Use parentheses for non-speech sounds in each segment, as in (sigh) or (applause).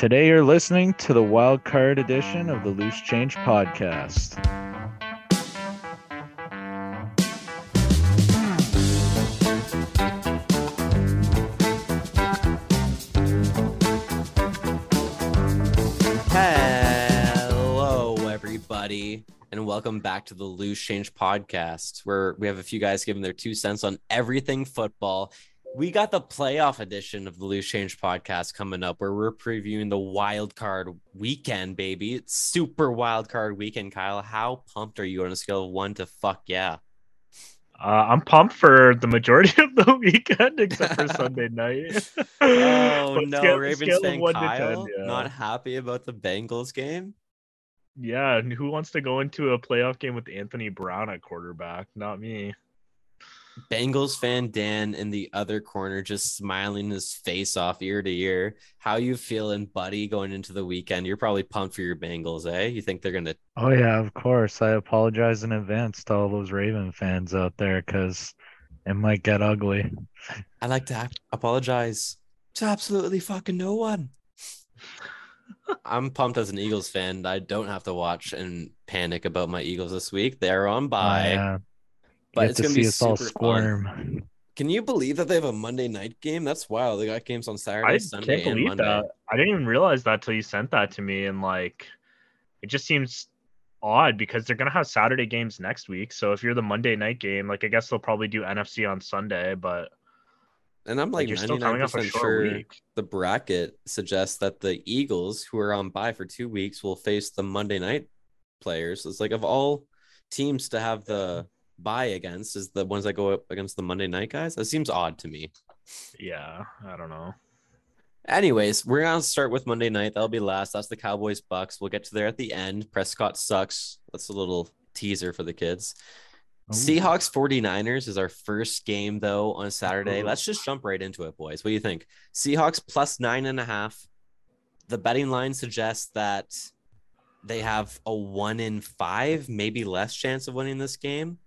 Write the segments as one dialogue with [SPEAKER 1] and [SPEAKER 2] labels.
[SPEAKER 1] Today you're listening to the wild card edition of the Loose Change podcast.
[SPEAKER 2] Hello, everybody, and welcome back to the Loose Change podcast, where we have a few guys giving their two cents on everything football. We got the playoff edition of the Loose Change podcast coming up, where we're previewing the wild card weekend, baby. It's super wild card weekend, Kyle. How pumped are you on a scale of one to fuck yeah?
[SPEAKER 1] Uh, I'm pumped for the majority (laughs) of the weekend, except for Sunday (laughs) night.
[SPEAKER 2] Oh no,
[SPEAKER 1] scale-
[SPEAKER 2] Ravens
[SPEAKER 1] scale of
[SPEAKER 2] fan
[SPEAKER 1] one 10,
[SPEAKER 2] Kyle,
[SPEAKER 1] yeah.
[SPEAKER 2] not happy about the Bengals game.
[SPEAKER 1] Yeah, and who wants to go into a playoff game with Anthony Brown at quarterback? Not me.
[SPEAKER 2] Bengals fan Dan in the other corner, just smiling his face off ear to ear. How you feeling, buddy, going into the weekend? You're probably pumped for your Bengals, eh? You think they're gonna?
[SPEAKER 3] Oh yeah, of course. I apologize in advance to all those Raven fans out there because it might get ugly.
[SPEAKER 2] I like to ap- apologize to absolutely fucking no one. (laughs) I'm pumped as an Eagles fan. I don't have to watch and panic about my Eagles this week. They're on
[SPEAKER 3] Oh,
[SPEAKER 2] bye,
[SPEAKER 3] yeah.
[SPEAKER 2] But it's
[SPEAKER 3] to
[SPEAKER 2] gonna
[SPEAKER 3] see
[SPEAKER 2] be
[SPEAKER 3] us all
[SPEAKER 2] super fun.
[SPEAKER 3] squirm.
[SPEAKER 2] Can you believe that they have a Monday night game? That's wild. They got games on Saturday,
[SPEAKER 1] I
[SPEAKER 2] Sunday,
[SPEAKER 1] can't
[SPEAKER 2] and
[SPEAKER 1] believe
[SPEAKER 2] Monday.
[SPEAKER 1] that. I didn't even realize that till you sent that to me, and like, it just seems odd because they're gonna have Saturday games next week. So if you're the Monday night game, like, I guess they'll probably do NFC on Sunday, but
[SPEAKER 2] And I'm
[SPEAKER 1] like,
[SPEAKER 2] like,
[SPEAKER 1] you're still coming off a
[SPEAKER 2] 99%
[SPEAKER 1] short
[SPEAKER 2] sure
[SPEAKER 1] week.
[SPEAKER 2] the bracket suggests that the Eagles, who are on bye for two weeks, will face the Monday night players. It's like of all teams to have the bye against is the ones that go up against the Monday night guys. That seems odd to me.
[SPEAKER 1] Yeah, I don't know.
[SPEAKER 2] Anyways, we're gonna start with Monday night. That'll be last. That's the Cowboys Bucks. We'll get to there at the end. Prescott sucks. That's a little teaser for the kids.
[SPEAKER 3] Ooh.
[SPEAKER 2] Seahawks 49ers is our first game though on Saturday.
[SPEAKER 1] Ooh.
[SPEAKER 2] Let's just jump right into it, boys. What do you think? Seahawks plus nine and a half. The betting line suggests that they have a one in five, maybe less chance of winning this game.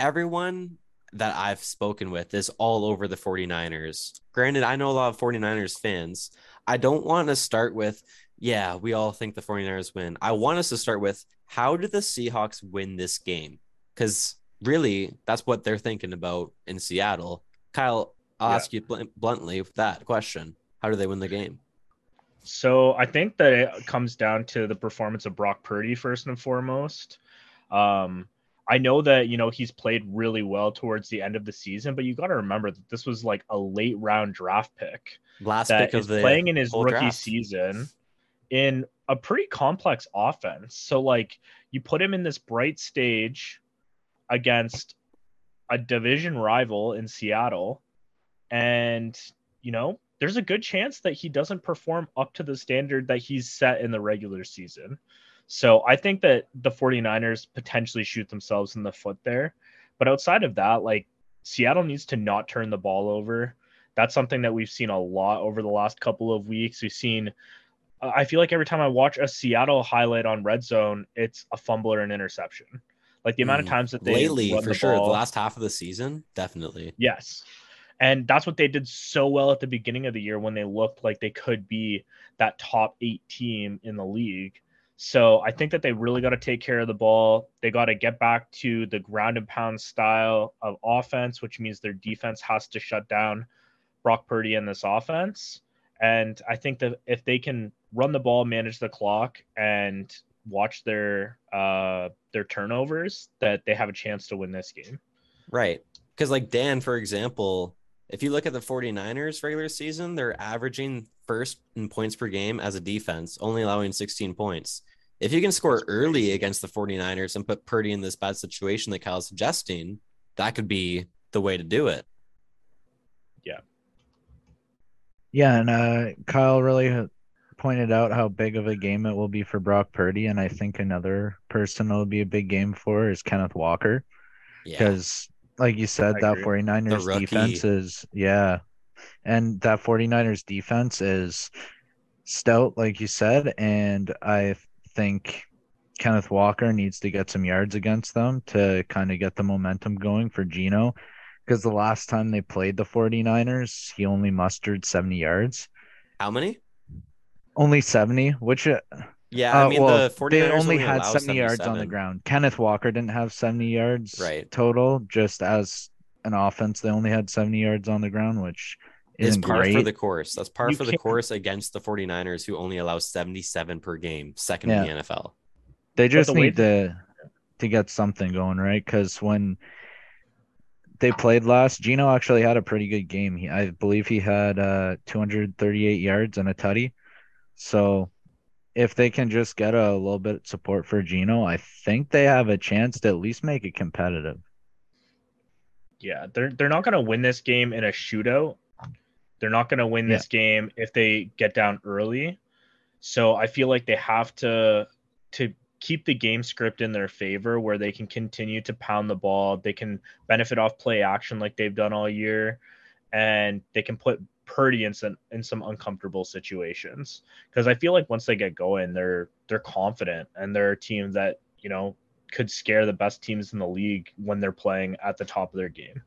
[SPEAKER 2] Everyone that I've spoken with is all over the 49ers. Granted, I know a lot of 49ers fans. I don't want to start with, yeah, we all think the 49ers win. I want us to start with, how did the Seahawks win this game? Because really, that's what they're thinking about in Seattle. Kyle, I'll
[SPEAKER 1] Yeah.
[SPEAKER 2] ask you bl- bluntly that question. How do they win the game?
[SPEAKER 1] So I think that it comes down to the performance of Brock Purdy first and foremost. Um, I know that you know he's played really well towards the end of the season, but you got to remember that this was like a late round draft pick
[SPEAKER 2] Last pick of the
[SPEAKER 1] playing in his rookie
[SPEAKER 2] draft.
[SPEAKER 1] season in a pretty complex offense. So like you put him in this bright stage against a division rival in Seattle and you know there's a good chance that he doesn't perform up to the standard that he's set in the regular season. So I think that the 49ers potentially shoot themselves in the foot there. But outside of that, like Seattle needs to not turn the ball over. That's something that we've seen a lot over the last couple of weeks. We've seen uh, I feel like every time I watch a Seattle highlight on red zone, it's a fumble or an interception. Like the amount of
[SPEAKER 2] Mm,
[SPEAKER 1] times that they
[SPEAKER 2] lately for
[SPEAKER 1] the
[SPEAKER 2] sure.
[SPEAKER 1] ball-
[SPEAKER 2] The last half of the season, definitely.
[SPEAKER 1] Yes. And that's what they did so well at the beginning of the year when they looked like they could be that top eight team in the league. So I think that they really got to take care of the ball. They got to get back to the ground and pound style of offense, which means their defense has to shut down Brock Purdy in this offense. And I think that if they can run the ball, manage the clock, and watch their uh their turnovers, that they have a chance to win this game.
[SPEAKER 2] Right. Because, like Dan, for example, if you look at the 49ers regular season, they're averaging first in points per game as a defense, only allowing 16 points. If you can score early against the 49ers and put Purdy in this bad situation that Kyle's suggesting, that could be the way to do it.
[SPEAKER 3] Yeah, Yeah. and uh, Kyle really pointed out how big of a game it will be for Brock Purdy, and I think another person it'll be a big game for is Kenneth Walker
[SPEAKER 2] Yeah.
[SPEAKER 3] because, like you said,
[SPEAKER 1] I
[SPEAKER 3] that
[SPEAKER 1] agree.
[SPEAKER 3] 49ers defense is yeah, and that 49ers defense is stout, like you said, and I think Kenneth Walker needs to get some yards against them to kind of get the momentum going for Gino. Because the last time they played the 49ers, he only mustered 70 yards.
[SPEAKER 2] How many?
[SPEAKER 3] Only 70, which uh,
[SPEAKER 2] Yeah, I
[SPEAKER 3] uh,
[SPEAKER 2] mean
[SPEAKER 3] well,
[SPEAKER 2] the 49ers
[SPEAKER 3] they only had 70 yards on the ground. Kenneth Walker didn't have 70 yards
[SPEAKER 2] Right.
[SPEAKER 3] total, just as an offense. They only had 70 yards on the ground, which
[SPEAKER 2] It's
[SPEAKER 3] isn't
[SPEAKER 2] par
[SPEAKER 3] great.
[SPEAKER 2] for the course. That's par
[SPEAKER 1] You
[SPEAKER 2] for the
[SPEAKER 1] can't-
[SPEAKER 2] course against the 49ers, who only allow 77 per game, second
[SPEAKER 3] Yeah.
[SPEAKER 2] in the NFL.
[SPEAKER 3] They just
[SPEAKER 1] the way
[SPEAKER 3] need to to get something going, right? Because when they played last, Gino actually had a pretty good game. He, I believe he had uh 238 yards and a tutty. So if they can just get a little bit of support for Gino, I think they have a chance to at least make it competitive.
[SPEAKER 1] Yeah, they're they're not gonna win this game in a shootout. They're not gonna win this game if they get down early. So I feel like they have to to keep the game script in their favor where they can continue to pound the ball. They can benefit off play action like they've done all year, and they can put Purdy in some in some uncomfortable situations. Because I feel like once they get going, they're they're confident and they're a team that you know could scare the best teams in the league when they're playing at the top of their game.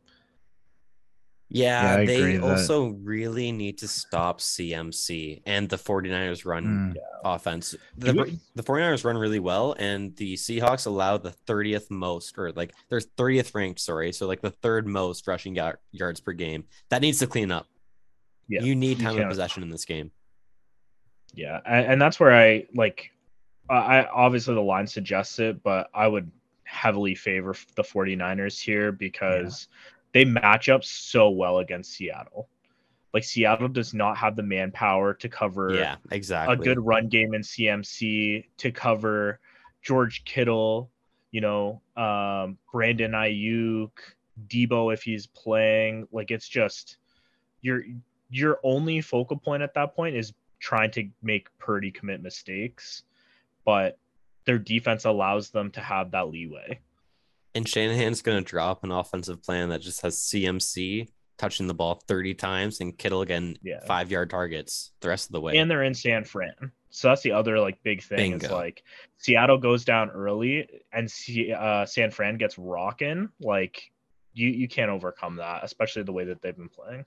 [SPEAKER 2] Yeah,
[SPEAKER 3] Yeah,
[SPEAKER 2] they
[SPEAKER 3] agree that-
[SPEAKER 2] also really need to stop CMC and the 49ers run
[SPEAKER 3] Mm.
[SPEAKER 2] offense. The, the 49ers run really well, and the Seahawks allow the 30th most, or like they're 30th ranked, sorry. So like the third most rushing yard, yards per game. That needs to clean up.
[SPEAKER 1] Yeah,
[SPEAKER 2] you need
[SPEAKER 1] you
[SPEAKER 2] time of possession in this game.
[SPEAKER 1] Yeah, and, and that's where I like. I- obviously the line suggests it, but I would heavily favor the 49ers here because they match up so well against Seattle. Like Seattle does not have the manpower to cover
[SPEAKER 2] Yeah, exactly.
[SPEAKER 1] a good run game in CMC to cover George Kittle, you know, um, Brandon Aiyuk, Deebo if he's playing. Like it's just your your only focal point at that point is trying to make Purdy commit mistakes, but their defense allows them to have that leeway.
[SPEAKER 2] And Shanahan's going to drop an offensive plan that just has CMC touching the ball 30 times and Kittle getting
[SPEAKER 1] Yeah.
[SPEAKER 2] five yard targets the rest of the way.
[SPEAKER 1] and they're in San Fran. So that's the other like big thing is like Seattle goes down early and uh, San Fran gets rocking. Like you you can't overcome that, especially the way that they've been playing.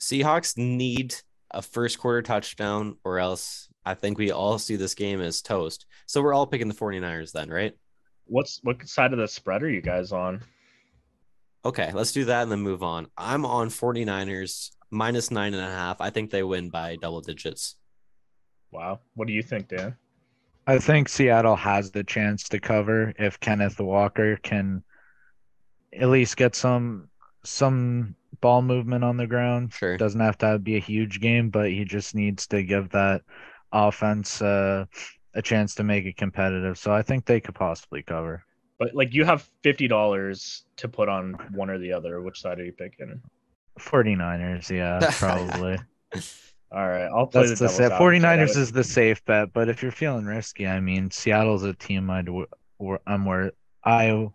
[SPEAKER 2] Seahawks need a first quarter touchdown, or else I think we all see this game as toast. So we're all picking the 49ers then, right?
[SPEAKER 1] What's what side of the spread are you guys on?
[SPEAKER 2] Okay, let's do that and then move on. I'm on 49ers minus nine and a half. I think they win by double digits.
[SPEAKER 1] Wow, what do you think, Dan?
[SPEAKER 3] I think Seattle has the chance to cover if Kenneth Walker can at least get some some ball movement on the ground.
[SPEAKER 2] Sure.
[SPEAKER 3] Doesn't have to be a huge game, but he just needs to give that offense uh, a chance to make it competitive. So I think they could possibly cover.
[SPEAKER 1] But like you have fifty dollars to put on one or the other. Which side are you picking?
[SPEAKER 3] 49ers, yeah, (laughs) probably.
[SPEAKER 1] All right, I'll play
[SPEAKER 3] That's
[SPEAKER 1] the
[SPEAKER 3] the
[SPEAKER 1] devil's
[SPEAKER 3] safe. 49ers is the safe bet, but if you're feeling risky, I mean, Seattle's a team I'd w- w- I'm where I,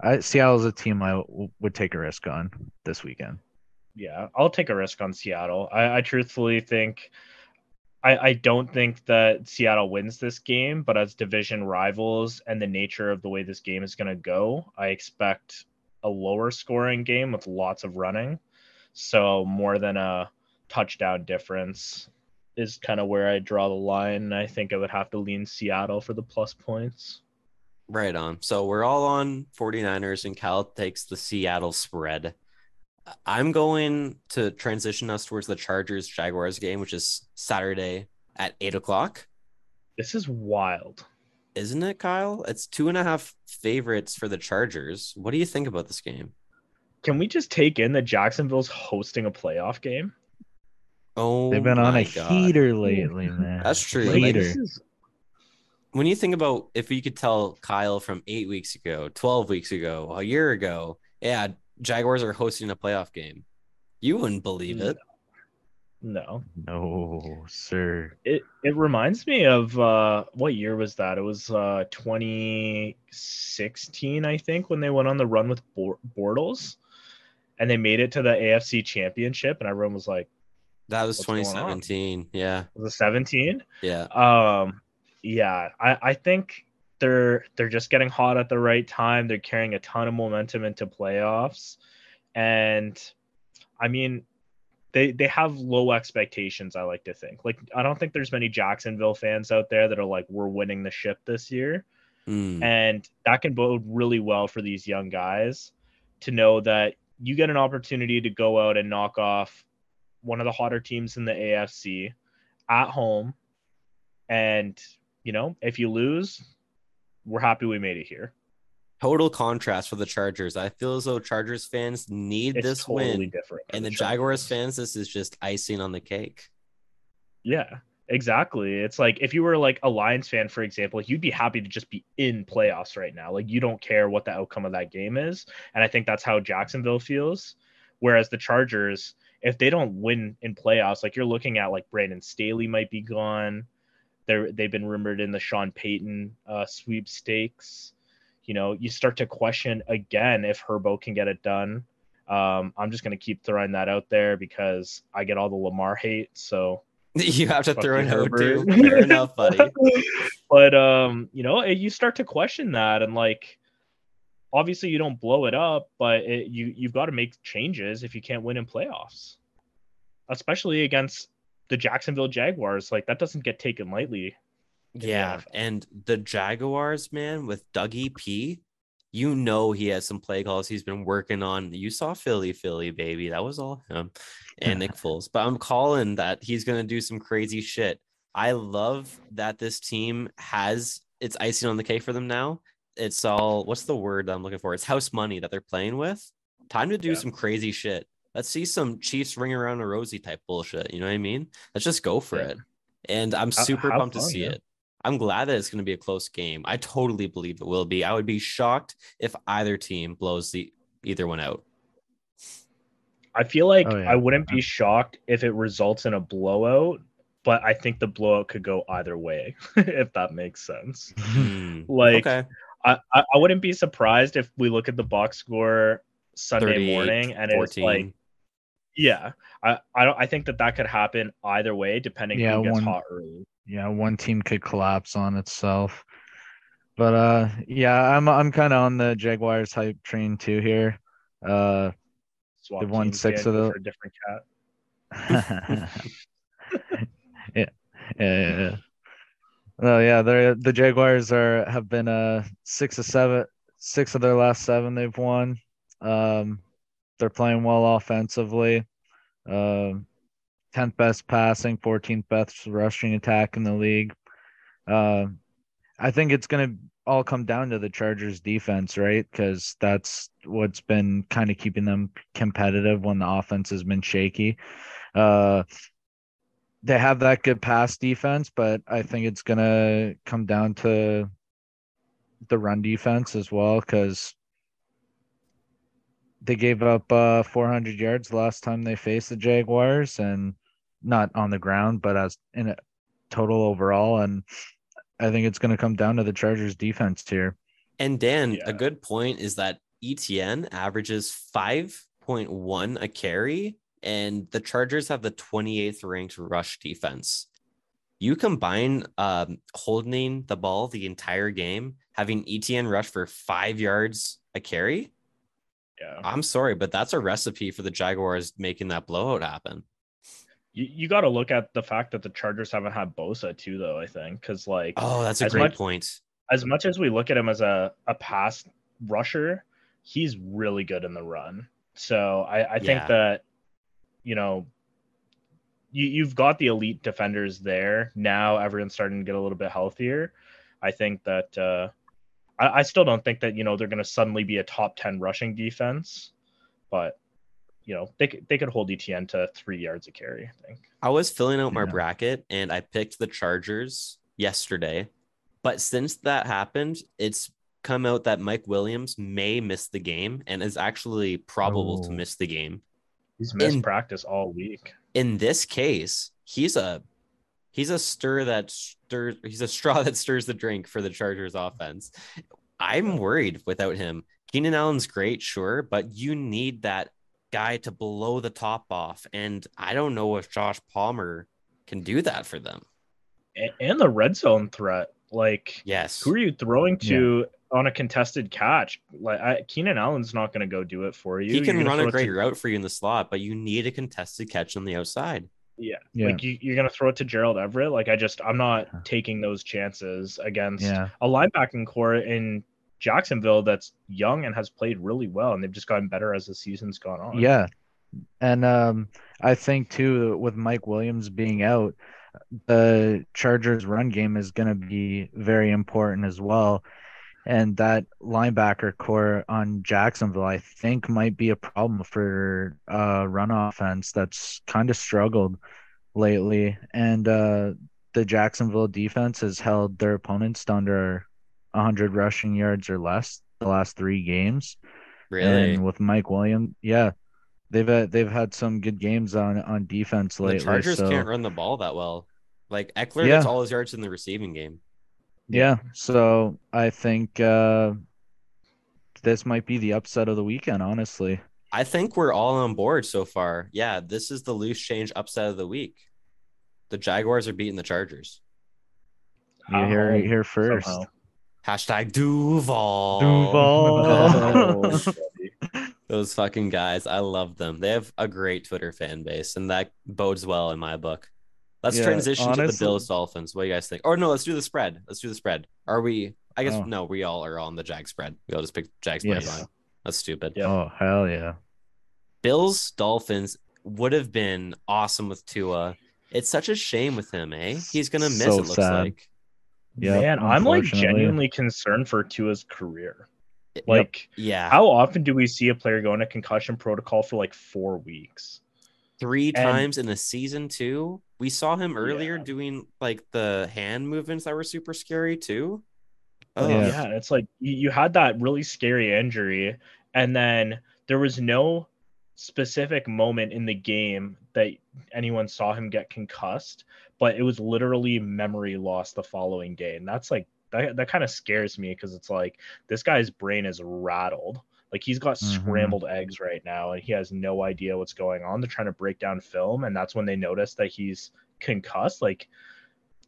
[SPEAKER 3] I Seattle's a team I w- would take a risk on this weekend.
[SPEAKER 1] yeah, I'll take a risk on Seattle. I, I truthfully think I, I don't think that Seattle wins this game, but as division rivals and the nature of the way this game is going to go, I expect a lower scoring game with lots of running. So more than a touchdown difference is kind of where I draw the line. I think I would have to lean Seattle for the plus points.
[SPEAKER 2] Right on. So we're all on 49ers and Cal takes the Seattle spread. I'm going to transition us towards the Chargers Jaguars game, which is Saturday at eight o'clock.
[SPEAKER 1] This is wild.
[SPEAKER 2] Isn't it, Kyle? It's two and a half favorites for the Chargers. What do you think about this game?
[SPEAKER 1] Can we just take in that Jacksonville's hosting a playoff game?
[SPEAKER 2] Oh,
[SPEAKER 3] They've been on a
[SPEAKER 2] God.
[SPEAKER 3] heater lately, (laughs) man.
[SPEAKER 2] That's true.
[SPEAKER 1] Like,
[SPEAKER 3] Heater.
[SPEAKER 1] this is-
[SPEAKER 2] When you think about if you could tell Kyle from eight weeks ago, 12 weeks ago, a year ago, yeah, Jaguars are hosting a playoff game, you wouldn't believe it.
[SPEAKER 1] no.
[SPEAKER 3] no, sir.
[SPEAKER 1] It it reminds me of uh what year was that? It was uh 2016, I think, when they went on the run with Bortles and they made it to the AFC championship and everyone was like,
[SPEAKER 2] That was
[SPEAKER 1] What's going on?
[SPEAKER 2] 2017. Yeah.
[SPEAKER 1] was it 17?
[SPEAKER 2] Yeah.
[SPEAKER 1] Um yeah, I, I think they're they're just getting hot at the right time. They're carrying a ton of momentum into playoffs. And I mean, they they have low expectations. I like to think. Like I don't think there's many Jacksonville fans out there that are like we're winning the ship this year,
[SPEAKER 2] Mm.
[SPEAKER 1] and that can bode really well for these young guys to know that you get an opportunity to go out and knock off one of the hotter teams in the AFC at home, and you know if you lose, we're happy we made it here.
[SPEAKER 2] Total contrast for the Chargers. I feel as though Chargers fans need
[SPEAKER 1] It's
[SPEAKER 2] this
[SPEAKER 1] totally
[SPEAKER 2] win,
[SPEAKER 1] different.
[SPEAKER 2] and the
[SPEAKER 1] Chargers.
[SPEAKER 2] Jaguars fans, this is just icing on the cake.
[SPEAKER 1] Yeah, exactly. It's like if you were like a Lions fan, for example, you'd be happy to just be in playoffs right now. Like you don't care what the outcome of that game is. And I think that's how Jacksonville feels. Whereas the Chargers, if they don't win in playoffs, like you're looking at like Brandon Staley might be gone. They're they've been rumored in the Sean Payton uh, sweepstakes. You know, you start to question again if Herbo can get it done. Um, I'm just gonna keep throwing that out there because I get all the Lamar hate. So (laughs)
[SPEAKER 2] You have to throw it out too. Fair enough, (laughs) buddy.
[SPEAKER 1] but um, you know, you start to question that, and like, obviously you don't blow it up, but it, you you've got to make changes if you can't win in playoffs, especially against the Jacksonville Jaguars. Like that doesn't get taken lightly.
[SPEAKER 2] Yeah,
[SPEAKER 1] NFL.
[SPEAKER 2] and the Jaguars, man, with Dougie P, you know he has some play calls he's been working on. You saw Philly, Philly, baby. That was all him and Nick (laughs) Foles. But I'm calling that he's gonna do some crazy shit. I love that this team has it's icing on the cake for them now. It's all what's the word I'm looking for? It's house money that they're playing with. Time to do
[SPEAKER 1] Yeah.
[SPEAKER 2] some crazy shit. Let's see some Chiefs ring around a rosy type bullshit. You know what I mean? Let's just go for
[SPEAKER 1] Yeah.
[SPEAKER 2] it. And I'm super
[SPEAKER 1] have
[SPEAKER 2] pumped to
[SPEAKER 1] fun,
[SPEAKER 2] see
[SPEAKER 1] yeah.
[SPEAKER 2] it. I'm glad that it's going to be a close game. I totally believe it will be. I would be shocked if either team blows the either one out.
[SPEAKER 1] I feel like
[SPEAKER 3] Oh, yeah.
[SPEAKER 1] I wouldn't be shocked if it results in a blowout, but I think the blowout could go either way, (laughs) if that makes sense.
[SPEAKER 2] Hmm. (laughs)
[SPEAKER 1] Like
[SPEAKER 2] okay.
[SPEAKER 1] I, I I wouldn't be surprised if we look at the box score Sunday morning and it's like yeah I I don't I think that that could happen either way depending
[SPEAKER 3] Yeah,
[SPEAKER 1] who gets
[SPEAKER 3] one-
[SPEAKER 1] hot early.
[SPEAKER 3] yeah, one team could collapse on itself. But uh yeah, I'm I'm kind of on the Jaguars hype train too here. Uh
[SPEAKER 1] Swap
[SPEAKER 3] They've won six of the-
[SPEAKER 1] for a different cat. (laughs)
[SPEAKER 3] yeah, yeah, yeah, yeah. Well, yeah, they're the Jaguars are have been uh six of seven, six of their last seven they've won. Um, they're playing well offensively. Um, tenth best passing, fourteenth best rushing attack in the league. Um, I think it's gonna all come down to the Chargers defense, right? Because that's what's been kind of keeping them competitive when the offense has been shaky. Uh, they have that good pass defense, but I think it's gonna come down to the run defense as well because they gave up uh 400 yards last time they faced the Jaguars, and not on the ground, but as in a total overall. And I think it's gonna come down to the Chargers defense here.
[SPEAKER 2] And Dan,
[SPEAKER 1] Yeah.
[SPEAKER 2] a good point is that ETN averages 5.1 a carry, and the Chargers have the 28th ranked rush defense. You combine um, holding the ball the entire game, having ETN rush for five yards a carry.
[SPEAKER 1] Yeah.
[SPEAKER 2] I'm sorry, but that's a recipe for the Jaguars making that blowout happen.
[SPEAKER 1] You, you got to look at the fact that the Chargers haven't had Bosa too, though. I think because like
[SPEAKER 2] Oh, that's a great
[SPEAKER 1] much-
[SPEAKER 2] point.
[SPEAKER 1] as much as we look at him as a a pass rusher, he's really good in the run. So I, I think
[SPEAKER 2] Yeah.
[SPEAKER 1] that you know you you've got the elite defenders there. Now everyone's starting to get a little bit healthier. I think that uh I, I still don't think that you know they're gonna suddenly be a top ten rushing defense, but you know, they could they could hold ETN to three yards a carry, I think.
[SPEAKER 2] I was filling out my
[SPEAKER 3] Yeah.
[SPEAKER 2] bracket and I picked the Chargers yesterday. But since that happened, it's come out that Mike Williams may miss the game and is actually probable to
[SPEAKER 3] Oh.
[SPEAKER 2] miss the game.
[SPEAKER 1] He's missed
[SPEAKER 2] In-
[SPEAKER 1] practice all week.
[SPEAKER 2] In this case, he's a he's a stir that stirs he's a straw (laughs) that stirs the drink for the Chargers offense. I'm worried without him. Keenan Allen's great, sure, but you need that guy to blow the top off. And I don't know if Josh Palmer can do that for them.
[SPEAKER 1] And the red zone threat. Like
[SPEAKER 2] Yes.
[SPEAKER 1] who are you throwing to on a contested catch. Like I, Keenan Allen's not going to go do it for you.
[SPEAKER 2] He can run a
[SPEAKER 1] it to-
[SPEAKER 2] great route for you in the slot, but you need a contested catch on the outside.
[SPEAKER 1] Yeah.
[SPEAKER 3] Yeah.
[SPEAKER 1] Like you, you're going to throw it to Gerald Everett. Like I just, I'm not taking those chances against
[SPEAKER 3] Yeah.
[SPEAKER 1] a linebacking core in Jacksonville that's young and has played really well, and they've just gotten better as the season's gone on.
[SPEAKER 3] Yeah. And um, I think too, with Mike Williams being out, the Chargers run game is going to be very important as well. And that linebacker core on Jacksonville, I think, might be a problem for uh, run offense that's kind of struggled lately. And uh, the Jacksonville defense has held their opponents to under 100 rushing yards or less the last three games.
[SPEAKER 2] Really,
[SPEAKER 3] And with Mike Williams, yeah, they've had, they've had some good games on on defense lately.
[SPEAKER 2] the Chargers
[SPEAKER 3] so,
[SPEAKER 2] can't run the ball that well. Like Ekeler
[SPEAKER 3] Yeah.
[SPEAKER 2] gets all his yards in the receiving game.
[SPEAKER 3] Yeah, so I think uh, this might be the upset of the weekend. Honestly,
[SPEAKER 2] I think we're all on board so far. Yeah, this is the loose change upset of the week. The Jaguars are beating the Chargers.
[SPEAKER 3] you hear
[SPEAKER 1] How?
[SPEAKER 3] it here first.
[SPEAKER 1] Somehow.
[SPEAKER 2] Hashtag Duval.
[SPEAKER 3] Duval. (laughs) (laughs)
[SPEAKER 2] Those fucking guys. I love them. They have a great Twitter fan base, and that bodes well in my book. Let's
[SPEAKER 3] Yeah,
[SPEAKER 2] transition to the Bills Dolphins. What do you guys think? Or no, let's do the spread. Let's do the spread. Are we? I guess
[SPEAKER 3] Oh.
[SPEAKER 2] no. We all are on the Jag spread. We all just pick Jag spread
[SPEAKER 3] Yes.
[SPEAKER 2] line. That's stupid.
[SPEAKER 1] Yeah.
[SPEAKER 3] Oh hell yeah!
[SPEAKER 2] Bills Dolphins would have been awesome with Tua. It's such a shame with him, eh? He's gonna miss.
[SPEAKER 3] So
[SPEAKER 2] it looks
[SPEAKER 3] sad.
[SPEAKER 2] like.
[SPEAKER 3] Yeah,
[SPEAKER 1] Man, I'm like genuinely concerned for Tua's career.
[SPEAKER 2] Yep.
[SPEAKER 1] Like,
[SPEAKER 2] Yeah,
[SPEAKER 1] how often do we see a player go into concussion protocol for like four weeks?
[SPEAKER 2] three
[SPEAKER 1] and-
[SPEAKER 2] times in a season too. We saw him earlier
[SPEAKER 1] Yeah.
[SPEAKER 2] doing like the hand movements that were super scary too. Oh, oh
[SPEAKER 3] Yeah.
[SPEAKER 1] Yeah, it's like you, you had that really scary injury, and then there was no specific moment in the game that anyone saw him get concussed, but it was literally memory loss the following day. And that's like that, that kind of scares me because it's like this guy's brain is rattled. Like he's got
[SPEAKER 3] Mhm.
[SPEAKER 1] scrambled eggs right now, and he has no idea what's going on. They're trying to break down film, and that's when they notice that he's concussed. Like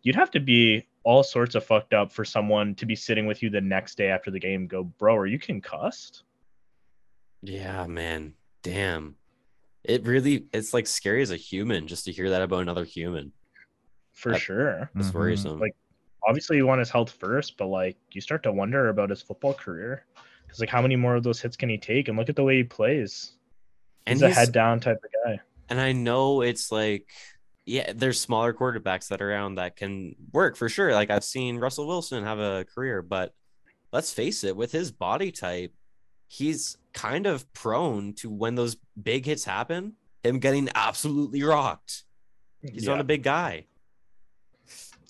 [SPEAKER 1] you'd have to be all sorts of fucked up for someone to be sitting with you the next day after the game and go, bro, are you concussed?
[SPEAKER 2] yeah, man. Damn. It really it's like scary as a human just to hear that about another human.
[SPEAKER 1] For
[SPEAKER 2] That-
[SPEAKER 1] sure.
[SPEAKER 2] It's
[SPEAKER 3] Mhm.
[SPEAKER 2] worrisome.
[SPEAKER 1] Like, Obviously, you want his health first, but like you start to wonder about his football career. Because like how many more of those hits can he take? And look at the way he plays.
[SPEAKER 2] and
[SPEAKER 1] He's a
[SPEAKER 2] he's-
[SPEAKER 1] head down type of guy.
[SPEAKER 2] And I know it's like, yeah, there's smaller quarterbacks that are around that can work for sure. Like I've seen Russell Wilson have a career, but let's face it, with his body type, he's kind of prone to when those big hits happen, him getting absolutely rocked. He's not a big guy.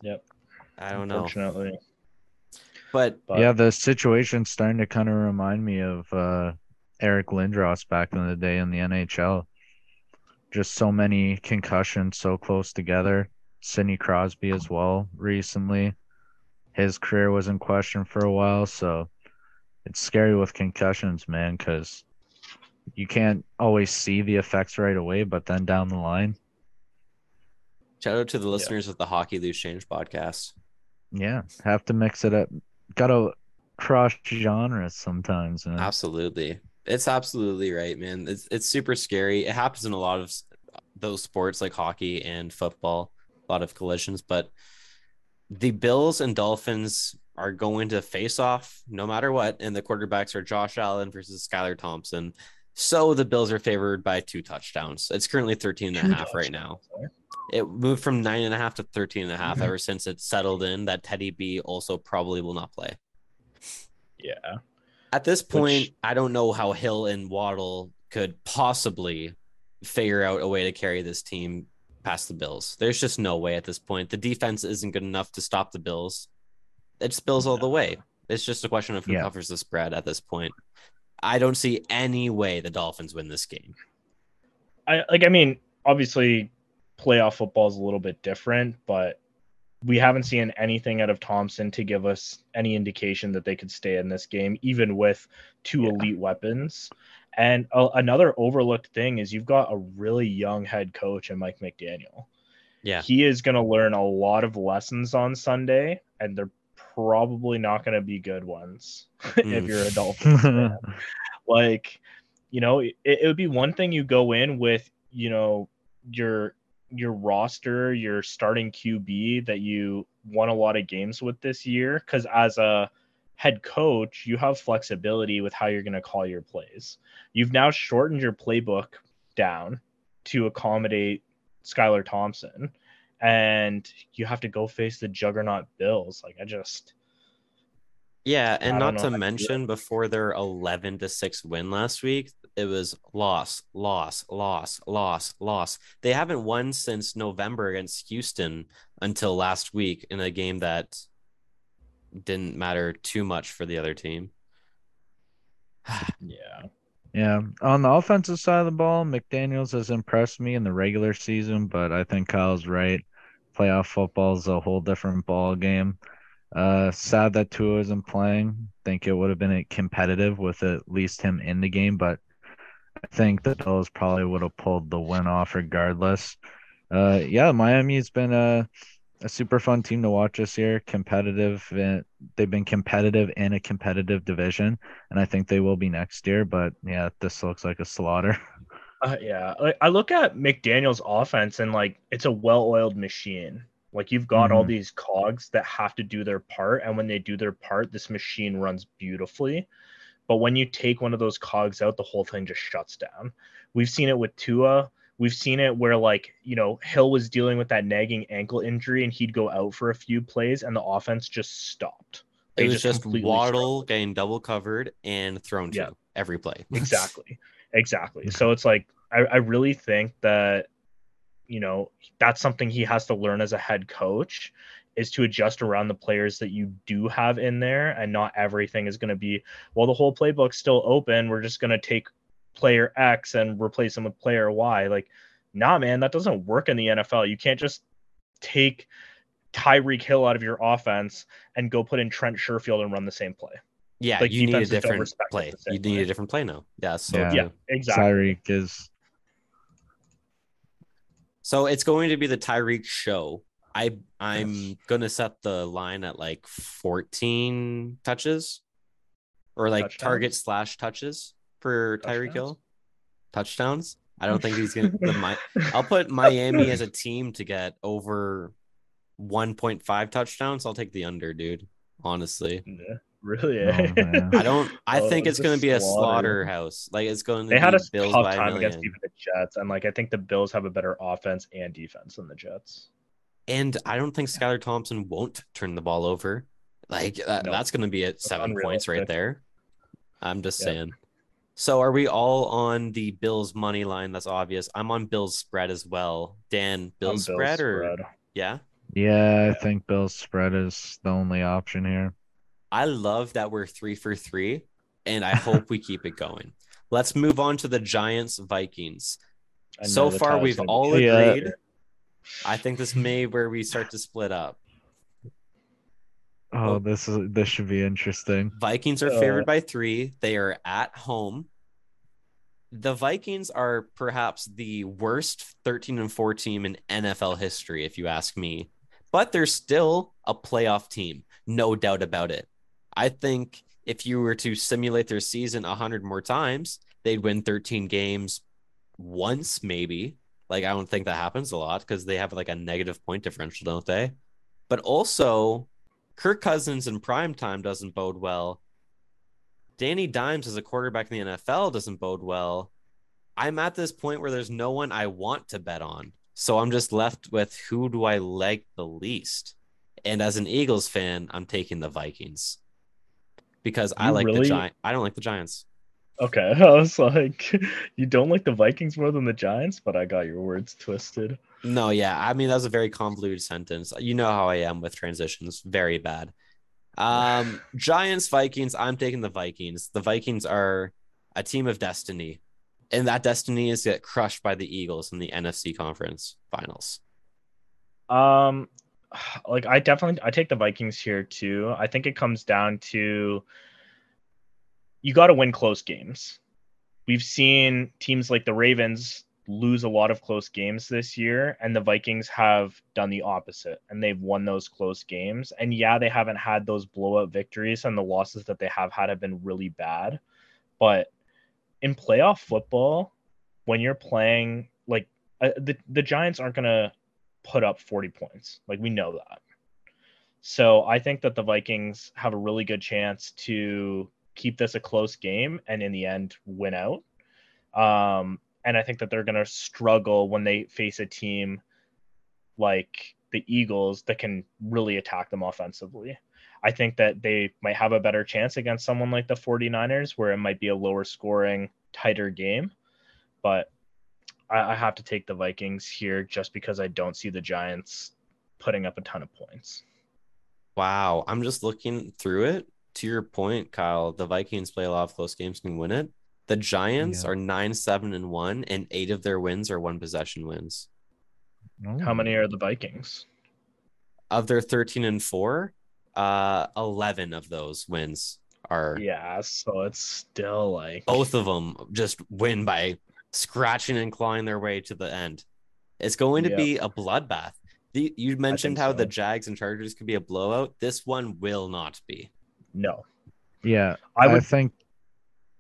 [SPEAKER 1] Yep.
[SPEAKER 2] I don't know.
[SPEAKER 1] Unfortunately.
[SPEAKER 2] But
[SPEAKER 1] But
[SPEAKER 3] yeah, the situation's starting to kind of remind me of uh, Eric Lindros back in the day in the NHL. Just so many concussions so close together. Sidney Crosby as well recently. His career was in question for a while, so it's scary with concussions, man, because you can't always see the effects right away, but then down the line,
[SPEAKER 2] shout out to the listeners of the Hockey Loose Change podcast.
[SPEAKER 3] yeah, have to mix it up. Gotta cross genres sometimes. Man.
[SPEAKER 2] Absolutely. It's absolutely right, man. It's it's super scary. It happens in a lot of those sports like hockey and football, a lot of collisions, but the Bills and Dolphins are going to face off no matter what, and the quarterbacks are Josh Allen versus Skylar Thompson. So the Bills are favored by two touchdowns. It's currently 13 and a
[SPEAKER 1] Two
[SPEAKER 2] half right now. It moved from nine and a half to 13 and a half
[SPEAKER 1] Mhm.
[SPEAKER 2] ever since it settled in that Teddy B also probably will not play.
[SPEAKER 1] Yeah.
[SPEAKER 2] At this point,
[SPEAKER 1] Which-
[SPEAKER 2] I don't know how Hill and Waddle could possibly figure out a way to carry this team past the Bills. There's just no way at this point. The defense isn't good enough to stop the Bills. It's Bills all the way. It's just a question of who
[SPEAKER 3] Yeah.
[SPEAKER 2] covers the spread at this point. I don't see any way the Dolphins win this game.
[SPEAKER 1] I like I mean, obviously playoff football is a little bit different, but we haven't seen anything out of Thompson to give us any indication that they could stay in this game, even with two
[SPEAKER 3] Yeah.
[SPEAKER 1] elite weapons. And uh, another overlooked thing is you've got a really young head coach in Mike McDaniel.
[SPEAKER 2] Yeah.
[SPEAKER 1] He is going to learn a lot of lessons on Sunday, and they're probably not going to be good ones (laughs) if you're a Dolphins fan. Like, you know, it, it would be one thing you go in with, you know, your your roster, your starting QB that you won a lot of games with this year cuz as a head coach, you have flexibility with how you're going to call your plays. You've now shortened your playbook down to accommodate Skylar Thompson and you have to go face the juggernaut Bills. Like I just
[SPEAKER 2] Yeah, and
[SPEAKER 1] don't
[SPEAKER 2] to
[SPEAKER 1] how to do
[SPEAKER 2] mention before their 11 to 6 win last week, it was loss, loss, loss, loss, loss. They haven't won since November against Houston until last week in a game that didn't matter too much for the other team. (sighs)
[SPEAKER 1] yeah.
[SPEAKER 3] Yeah, on the offensive side of the ball, McDaniels has impressed me in the regular season, but I think Kyle's right. Playoff football is a whole different ball game. Uh, sad that Tua isn't playing. Think it would have been competitive with at least him in the game, but I think the Bills probably would have pulled the win off regardless. Uh, yeah, Miami's been a a super fun team to watch this year. Competitive, and they've been competitive in a competitive division and I think they will be next year. But yeah, this looks like a slaughter. (laughs)
[SPEAKER 1] Uh, yeah, like I look at McDaniel's offense and like it's a well-oiled machine. Like you've got all
[SPEAKER 3] Mhm.
[SPEAKER 1] these cogs that have to do their part, and when they do their part, this machine runs beautifully. But when you take one of those cogs out, the whole thing just shuts down. We've seen it with Tua. We've seen it where like you know Hill was dealing with that nagging ankle injury, and he'd go out for a few plays, and the offense just stopped.
[SPEAKER 2] It
[SPEAKER 1] They
[SPEAKER 2] was just
[SPEAKER 1] completely
[SPEAKER 2] Waddle
[SPEAKER 1] struggled.
[SPEAKER 2] getting double covered and thrown to
[SPEAKER 1] Yeah.
[SPEAKER 2] every play. (laughs)
[SPEAKER 1] exactly exactly so it's like I, I really think that you know that's something he has to learn as a head coach is to adjust around the players that you do have in there and not everything is going to be well the whole playbook's still open we're just going to take player x and replace him with player y like nah man that doesn't work in the nfl you can't just take Tyreek Hill out of your offense and go put in Trent Sherfield and run the same play.
[SPEAKER 2] Yeah,
[SPEAKER 1] Like,
[SPEAKER 2] you need a different play. You need
[SPEAKER 1] way.
[SPEAKER 2] a different play now. Yeah, so
[SPEAKER 3] Yeah.
[SPEAKER 2] true.
[SPEAKER 1] Yeah, exactly.
[SPEAKER 3] Tyreek is
[SPEAKER 2] So it's going to be the Tyreek show. I I'm gonna set the line at like 14 touches or like
[SPEAKER 1] Touchdowns?
[SPEAKER 2] target slash touches for Tyreek
[SPEAKER 1] Touchdowns?
[SPEAKER 2] Hill. Touchdowns. I don't think he's gonna. The, Mi- (laughs) I'll put Miami as a team to get over 1.5 touchdowns. I'll take the under, dude. Honestly,
[SPEAKER 1] Yeah, really?
[SPEAKER 3] Oh,
[SPEAKER 1] eh?
[SPEAKER 3] man. (laughs)
[SPEAKER 2] I don't. I
[SPEAKER 1] Oh,
[SPEAKER 2] think it's
[SPEAKER 1] it's
[SPEAKER 2] going to be a slaughterhouse. Like it's going to
[SPEAKER 1] they
[SPEAKER 2] be
[SPEAKER 1] had a
[SPEAKER 2] Bills
[SPEAKER 1] tough
[SPEAKER 2] by a
[SPEAKER 1] time against even the Jets, and like I think the Bills have a better offense and defense than the Jets.
[SPEAKER 2] And I don't think Skylar Thompson won't turn the ball over. Like that,
[SPEAKER 1] No.
[SPEAKER 2] that's going to be at seven points right there. I'm just
[SPEAKER 1] Yeah.
[SPEAKER 2] saying. So are we all on the Bills money line? That's obvious. I'm on Bills spread as well. Dan,
[SPEAKER 1] On
[SPEAKER 2] Bills spread or
[SPEAKER 1] spread.
[SPEAKER 2] yeah?
[SPEAKER 3] yeah, I think Bill's spread is the only option here.
[SPEAKER 2] I love that we're three for three, and I hope we keep it going. (laughs) Let's move on to the Giants Vikings. So far, we've all
[SPEAKER 1] good.
[SPEAKER 3] Yeah.
[SPEAKER 2] agreed. I think this may where we start to split up.
[SPEAKER 3] Oh, this is this should be interesting.
[SPEAKER 2] Vikings are favored by three. They are at home. The Vikings are perhaps the worst 13 and 4 team in NFL history, if you ask me. But they're still a playoff team, no doubt about it. I think if you were to simulate their season 100 more times, they'd win 13 games once, maybe. Like, I don't think that happens a lot because they have like a negative point differential, don't they? But also, Kirk Cousins in prime time doesn't bode well. Danny Dimes as a quarterback in the NFL doesn't bode well. I'm at this point where there's no one I want to bet on. So I'm just left with who do I like the least? And as an Eagles fan, I'm taking the Vikings. Because I
[SPEAKER 1] You
[SPEAKER 2] like the
[SPEAKER 1] really-
[SPEAKER 2] Giants. I don't like the Giants.
[SPEAKER 1] Okay, (laughs) I was like, you don't like the Vikings more than the Giants, but I got your words twisted.
[SPEAKER 2] No, yeah. I mean, that was a very convoluted sentence. You know how I am with transitions. Very bad. Um, (laughs) Giants, Vikings. I'm taking the Vikings. The Vikings are a team of destiny. And that destiny is to get crushed by the Eagles in the NFC conference finals.
[SPEAKER 1] Um, (sighs) like I definitely I take the Vikings here too. I think it comes down to you got to win close games. We've seen teams like the Ravens lose a lot of close games this year, and the Vikings have done the opposite, and they've won those close games. And yeah, they haven't had those blowout victories, and the losses that they have had have been really bad. But in playoff football, when you're playing like uh, the the Giants aren't gonna put up 40 points, like we know that. So I think that the Vikings have a really good chance to keep this a close game and in the end win out. Um, and I think that they're going to struggle when they face a team like the Eagles that can really attack them offensively. I think that they might have a better chance against someone like the 49ers, where it might be a lower scoring, tighter game. But I, I have to take the Vikings here just because I don't see the Giants putting up a ton of points.
[SPEAKER 2] Wow. I'm just looking through it. To your point, Kyle, the Vikings play a lot of close games and win it. The Giants
[SPEAKER 3] Yeah.
[SPEAKER 2] are nine, seven, and one, and eight of their wins are one possession wins.
[SPEAKER 1] How many are the Vikings?
[SPEAKER 2] Of their 13 and four, uh, 11 of those wins are
[SPEAKER 1] Yeah, so it's still like
[SPEAKER 2] both of them just win by scratching and clawing their way to the end. It's going to
[SPEAKER 1] Yep.
[SPEAKER 2] be a bloodbath. The, you mentioned how the. Jags and Chargers could be a blowout. This one will not be.
[SPEAKER 1] No.
[SPEAKER 3] Yeah,
[SPEAKER 1] I
[SPEAKER 3] I,
[SPEAKER 1] would
[SPEAKER 3] think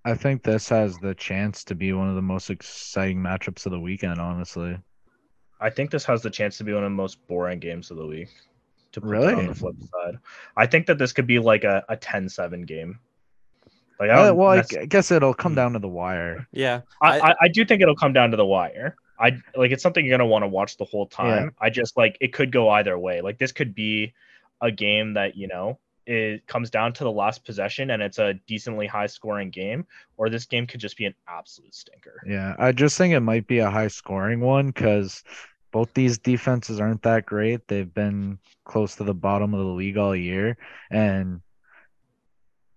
[SPEAKER 3] I think this has the chance to be one of the most exciting matchups of the weekend, honestly.
[SPEAKER 1] I think this has the chance to be one of the most boring games of the week. To put
[SPEAKER 3] Really?
[SPEAKER 1] on the flip side, I think that this could be like a, a 10-7 game. Like I,
[SPEAKER 3] Uh,
[SPEAKER 1] don't
[SPEAKER 3] well, I,
[SPEAKER 1] nec-
[SPEAKER 3] g- I guess it'll come down to the wire.
[SPEAKER 2] Yeah.
[SPEAKER 1] I,
[SPEAKER 2] I-
[SPEAKER 1] I, I do think it'll come down to the wire. I like it's something you're gonna want to watch the whole time. I just like it could go either way. Like this could be a game that you know it comes down to the last possession and it's a decently high scoring game, or this game could just be an absolute stinker.
[SPEAKER 3] Yeah, I just think it might be a high scoring one because both these defenses aren't that great. They've been close to the bottom of the league all year, and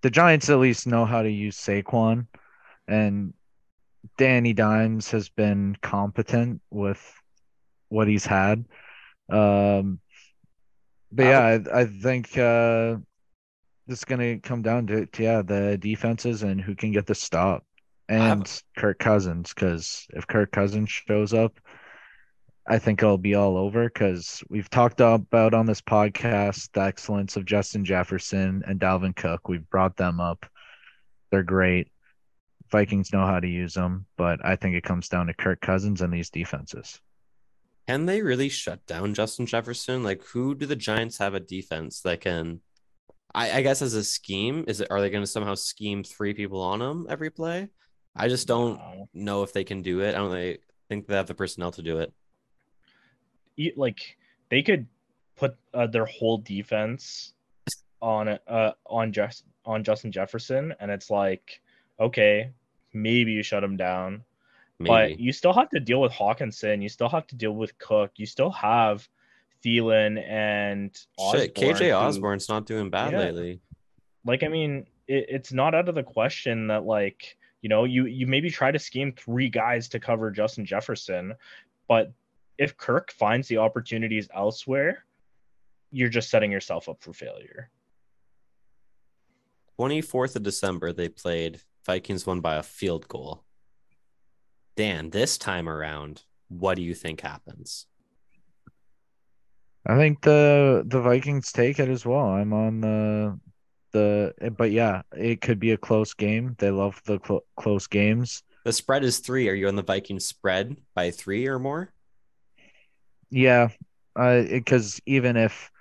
[SPEAKER 3] the Giants at least know how to use Saquon, and Danny Dimes has been competent with what he's had. Um, but yeah, I, I think uh, this is gonna come down to, to yeah the defenses and who can get the stop and Kirk Cousins because if Kirk Cousins shows up, I think it'll be all over because we've talked about on this podcast the excellence of Justin Jefferson and Dalvin Cook. We've brought them up. They're great. Vikings know how to use them, but I think it comes down to Kirk Cousins and these defenses.
[SPEAKER 2] Can they really shut down Justin Jefferson? Like, who do the Giants have a defense that can? I, I guess as a scheme, is it are they going to somehow scheme three people on him every play? I just don't
[SPEAKER 1] No.
[SPEAKER 2] know if they can do it. I don't really think they have the personnel to do it.
[SPEAKER 1] like they could put uh, their whole defense on uh on just on Justin Jefferson, and it's like, okay, maybe you shut him down,
[SPEAKER 2] Maybe.
[SPEAKER 1] but you still have to deal with Hockenson. You still have to deal with Cook. You still have Thielen and
[SPEAKER 2] Shit,
[SPEAKER 1] Osborn,
[SPEAKER 2] KJ
[SPEAKER 1] who-
[SPEAKER 2] Osborn's not doing bad
[SPEAKER 1] Yeah.
[SPEAKER 2] lately.
[SPEAKER 1] Like, I mean, it, it's not out of the question that like you know you you maybe try to scheme three guys to cover Justin Jefferson, but if Kirk finds the opportunities elsewhere, you're just setting yourself up for failure.
[SPEAKER 2] 24th of December, they played. Vikings won by a field goal. Dan, this time around, what do you think happens?
[SPEAKER 3] I think the the Vikings take it as well. I'm on the the but yeah, it could be a close game. They love the clo- close games.
[SPEAKER 2] The spread is three. Are you on the Vikings spread by three or more?
[SPEAKER 3] Yeah, uh, because even if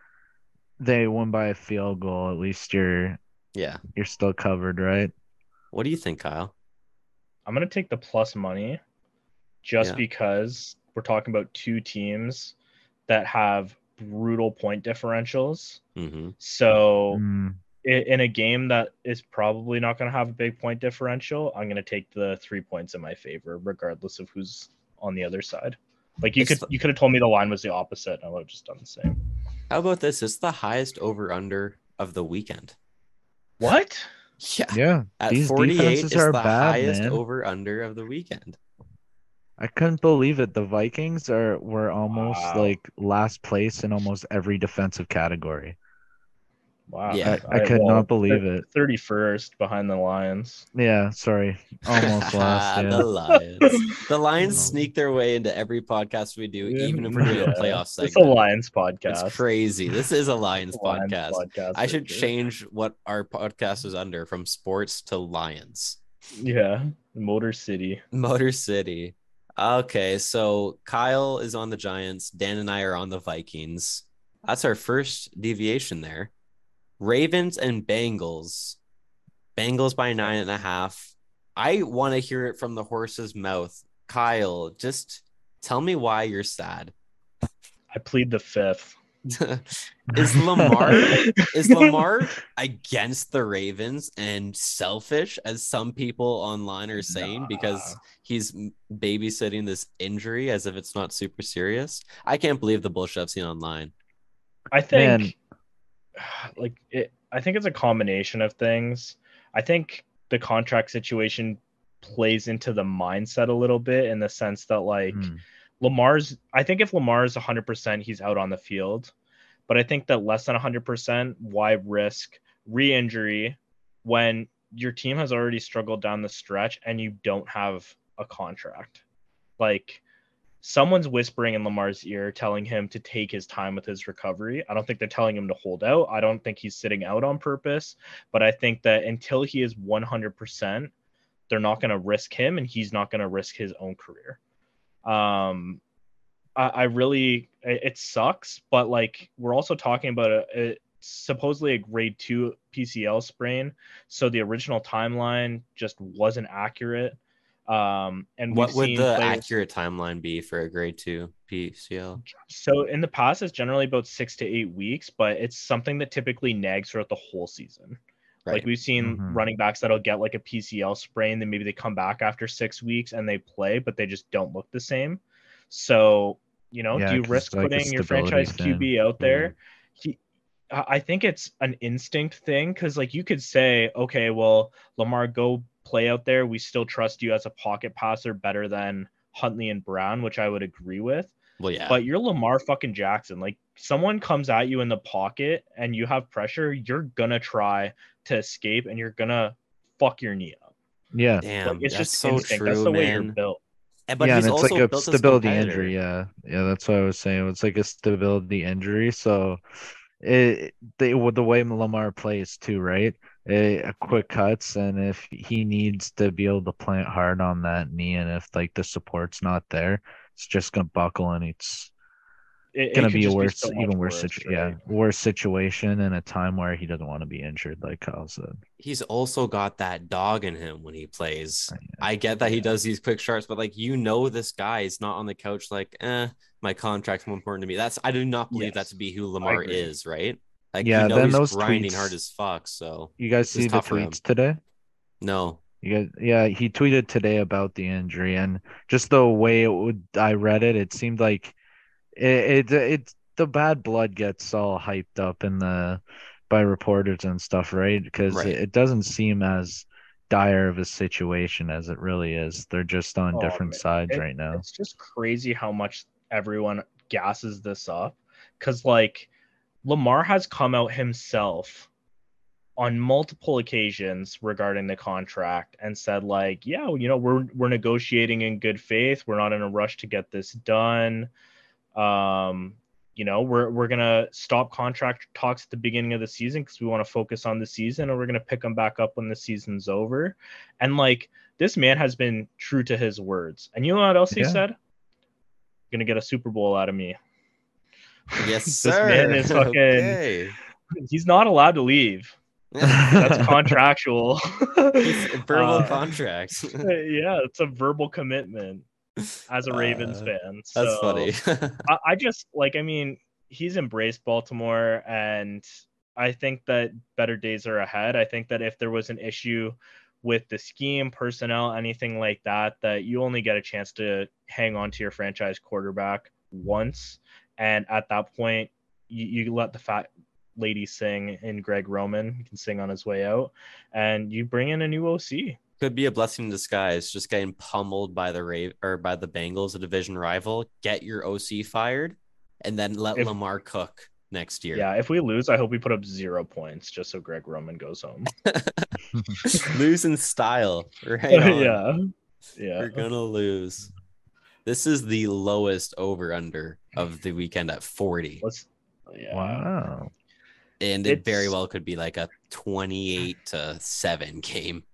[SPEAKER 3] they win by a field goal, at least you're
[SPEAKER 2] Yeah.
[SPEAKER 3] you're still covered, right?
[SPEAKER 2] What do you think, Kyle?
[SPEAKER 1] I'm gonna take the plus money just
[SPEAKER 2] Yeah.
[SPEAKER 1] because we're talking about two teams that have brutal point differentials.
[SPEAKER 2] Mm-hmm.
[SPEAKER 1] So
[SPEAKER 3] Mm,
[SPEAKER 1] in a game that is probably not going to have a big point differential, I'm going to take the three points in my favor, regardless of who's on the other side. Like you
[SPEAKER 2] It's
[SPEAKER 1] could you could have told me the line was the opposite, and I would have just done the same.
[SPEAKER 2] How about this? It's the highest over under of the weekend.
[SPEAKER 1] What?
[SPEAKER 2] Yeah.
[SPEAKER 3] yeah,
[SPEAKER 2] At
[SPEAKER 3] these
[SPEAKER 2] 48
[SPEAKER 3] defenses
[SPEAKER 2] is
[SPEAKER 3] are
[SPEAKER 2] the
[SPEAKER 3] bad,
[SPEAKER 2] highest
[SPEAKER 3] man.
[SPEAKER 2] over under of the weekend.
[SPEAKER 3] I couldn't believe it. The Vikings are were almost
[SPEAKER 1] Wow.
[SPEAKER 3] like last place in almost every defensive category.
[SPEAKER 1] Wow.
[SPEAKER 2] Yeah.
[SPEAKER 3] I, I could not believe it.
[SPEAKER 1] Thirty first behind the Lions.
[SPEAKER 3] Yeah, sorry. Almost (laughs) lost.
[SPEAKER 2] the Lions. The Lions sneak their way into every podcast we do, even if we're doing a
[SPEAKER 1] Yeah.
[SPEAKER 2] playoff
[SPEAKER 1] It's a. Lions podcast.
[SPEAKER 2] It's crazy. This is a Lions (laughs)
[SPEAKER 1] a Lions
[SPEAKER 2] podcast.
[SPEAKER 1] podcast
[SPEAKER 2] I should change what our podcast is under from sports to Lions.
[SPEAKER 1] Yeah, Motor City.
[SPEAKER 2] Motor City. Okay, so Kyle is on the Giants. Dan and I are on the Vikings. That's our first deviation there. Ravens and Bengals. Bengals by nine and a half. I want to hear it from the horse's mouth. Kyle, just tell me why you're sad.
[SPEAKER 1] I plead the fifth. (laughs)
[SPEAKER 2] is (laughs) Lamar is (laughs) Lamar against the Ravens and selfish as some people online are saying because he's babysitting this injury as if it's not super serious? I can't believe the bullshit I've seen online.
[SPEAKER 1] I think
[SPEAKER 3] Man. (sighs)
[SPEAKER 1] like it I think it's a combination of things. I think the contract situation plays into the mindset a little bit in the sense that like
[SPEAKER 3] Hmm.
[SPEAKER 1] Lamar's I think if Lamar's 100% he's out on the field. But I think that less than 100% why risk re-injury when your team has already struggled down the stretch and you don't have a contract. Like someone's whispering in Lamar's ear telling him to take his time with his recovery. I don't think they're telling him to hold out. I don't think he's sitting out on purpose, but I think that until he is 100%, they're not going to risk him and he's not going to risk his own career. Um I, I really it, it sucks, but like we're also talking about a, a supposedly a grade 2 PCL sprain, so the original timeline just wasn't accurate. Um and
[SPEAKER 2] What would the
[SPEAKER 1] players-
[SPEAKER 2] accurate timeline be for a grade two PCL?
[SPEAKER 1] So in the past, it's generally about six to eight weeks, but it's something that typically nags throughout the whole season.
[SPEAKER 2] Right.
[SPEAKER 1] Like we've seen
[SPEAKER 3] Mhm.
[SPEAKER 1] running backs that'll get like a PCL sprain, then maybe they come back after six weeks and they play, but they just don't look the same. So you know,
[SPEAKER 3] Yeah,
[SPEAKER 1] do you risk
[SPEAKER 3] like
[SPEAKER 1] putting your franchise
[SPEAKER 3] thing.
[SPEAKER 1] QB out there? He, I I think it's an instinct thing because like you could say, okay, well, Lamar, go play out there. We still trust you as a pocket passer better than Huntley and Brown, which I would agree with
[SPEAKER 2] well, yeah.
[SPEAKER 1] but you're Lamar fucking Jackson. Like someone comes at you in the pocket and you have pressure, you're gonna try to escape and you're gonna fuck your knee up.
[SPEAKER 3] Yeah.
[SPEAKER 2] Damn,
[SPEAKER 1] Like it's
[SPEAKER 2] that's
[SPEAKER 1] just
[SPEAKER 2] so
[SPEAKER 1] instinct.
[SPEAKER 2] true,
[SPEAKER 1] That's the way you're built.
[SPEAKER 2] And- but
[SPEAKER 3] yeah,
[SPEAKER 2] he's
[SPEAKER 3] and it's
[SPEAKER 2] also
[SPEAKER 3] like a stability injury. Yeah, yeah, that's what I was saying. It's like a stability injury. So, it they with the way Lamar plays too, right? It, a quick cuts, and if he needs to be able to plant hard on that knee, and if like the support's not there, it's just gonna buckle, and it's
[SPEAKER 1] It, it
[SPEAKER 3] gonna
[SPEAKER 1] could
[SPEAKER 3] be a
[SPEAKER 1] just
[SPEAKER 3] worse,
[SPEAKER 1] so
[SPEAKER 3] even worse,
[SPEAKER 1] worse,
[SPEAKER 3] situ- yeah,
[SPEAKER 1] right?
[SPEAKER 3] worse situation in a time where he doesn't want to be injured, like Kyle said.
[SPEAKER 2] He's also got that dog in him when he plays.
[SPEAKER 3] Yeah.
[SPEAKER 2] I get that he does these quick starts, but like you know, this guy is not on the couch like, eh, my contract's more important to me. That's I do not believe that to be who Lamar is, right? Like
[SPEAKER 3] Yeah,
[SPEAKER 2] you know
[SPEAKER 3] then
[SPEAKER 2] he's
[SPEAKER 3] those
[SPEAKER 2] grinding
[SPEAKER 3] tweets-
[SPEAKER 2] hard as fuck. So
[SPEAKER 3] You guys see the
[SPEAKER 2] tough for him.
[SPEAKER 3] tweets today?
[SPEAKER 2] no,
[SPEAKER 3] You guys, yeah, he tweeted today about the injury, and just the way it would, I read it, it seemed like it, it, the bad blood gets all hyped up in the by reporters and stuff, right? Because
[SPEAKER 2] Right.
[SPEAKER 3] it, it doesn't seem as dire of a situation as it really is. They're just on
[SPEAKER 1] Oh,
[SPEAKER 3] different
[SPEAKER 1] man.
[SPEAKER 3] sides
[SPEAKER 1] It-
[SPEAKER 3] right now.
[SPEAKER 1] It's just crazy how much everyone gasses this up. Cause like Lamar has come out himself on multiple occasions regarding the contract and said like yeah you know we're we're negotiating in good faith we're not in a rush to get this done um you know we're we're gonna stop contract talks at the beginning of the season because we want to focus on the season and we're gonna pick them back up when the season's over and like this man has been true to his words and you know what else he
[SPEAKER 3] Yeah.
[SPEAKER 1] said gonna get a super bowl out of me
[SPEAKER 2] yes, (laughs)
[SPEAKER 1] This
[SPEAKER 2] sir.
[SPEAKER 1] man is fucking-
[SPEAKER 2] Okay.
[SPEAKER 1] he's not allowed to leave that's contractual (laughs)
[SPEAKER 2] He's verbal
[SPEAKER 1] Uh,
[SPEAKER 2] contracts. (laughs)
[SPEAKER 1] yeah, it's a verbal commitment as a Ravens
[SPEAKER 2] Uh,
[SPEAKER 1] fan.
[SPEAKER 2] That's funny. (laughs)
[SPEAKER 1] I, I just like, I mean, he's embraced Baltimore, and I think that better days are ahead. I think that if there was an issue with the scheme, personnel, anything like that, that you only get a chance to hang on to your franchise quarterback once, and at that point, you, you let the fat lady sing in Greg Roman. He can sing on his way out, and you bring in a new OC.
[SPEAKER 2] Could be a blessing in disguise. Just getting pummeled by the Rave or by the Bengals, a division rival. Get your OC fired, and then let
[SPEAKER 1] If-
[SPEAKER 2] Lamar cook. next year.
[SPEAKER 1] Yeah, if we lose, I hope we put up zero points just so Greg Roman goes home. (laughs) (laughs)
[SPEAKER 2] lose in style. Right. (laughs) on.
[SPEAKER 1] yeah. Yeah.
[SPEAKER 2] We're gonna lose. This is the lowest over under of the weekend at 40.
[SPEAKER 1] Let's yeah.
[SPEAKER 3] Wow.
[SPEAKER 2] And it very well could be like a 28 to 7 game.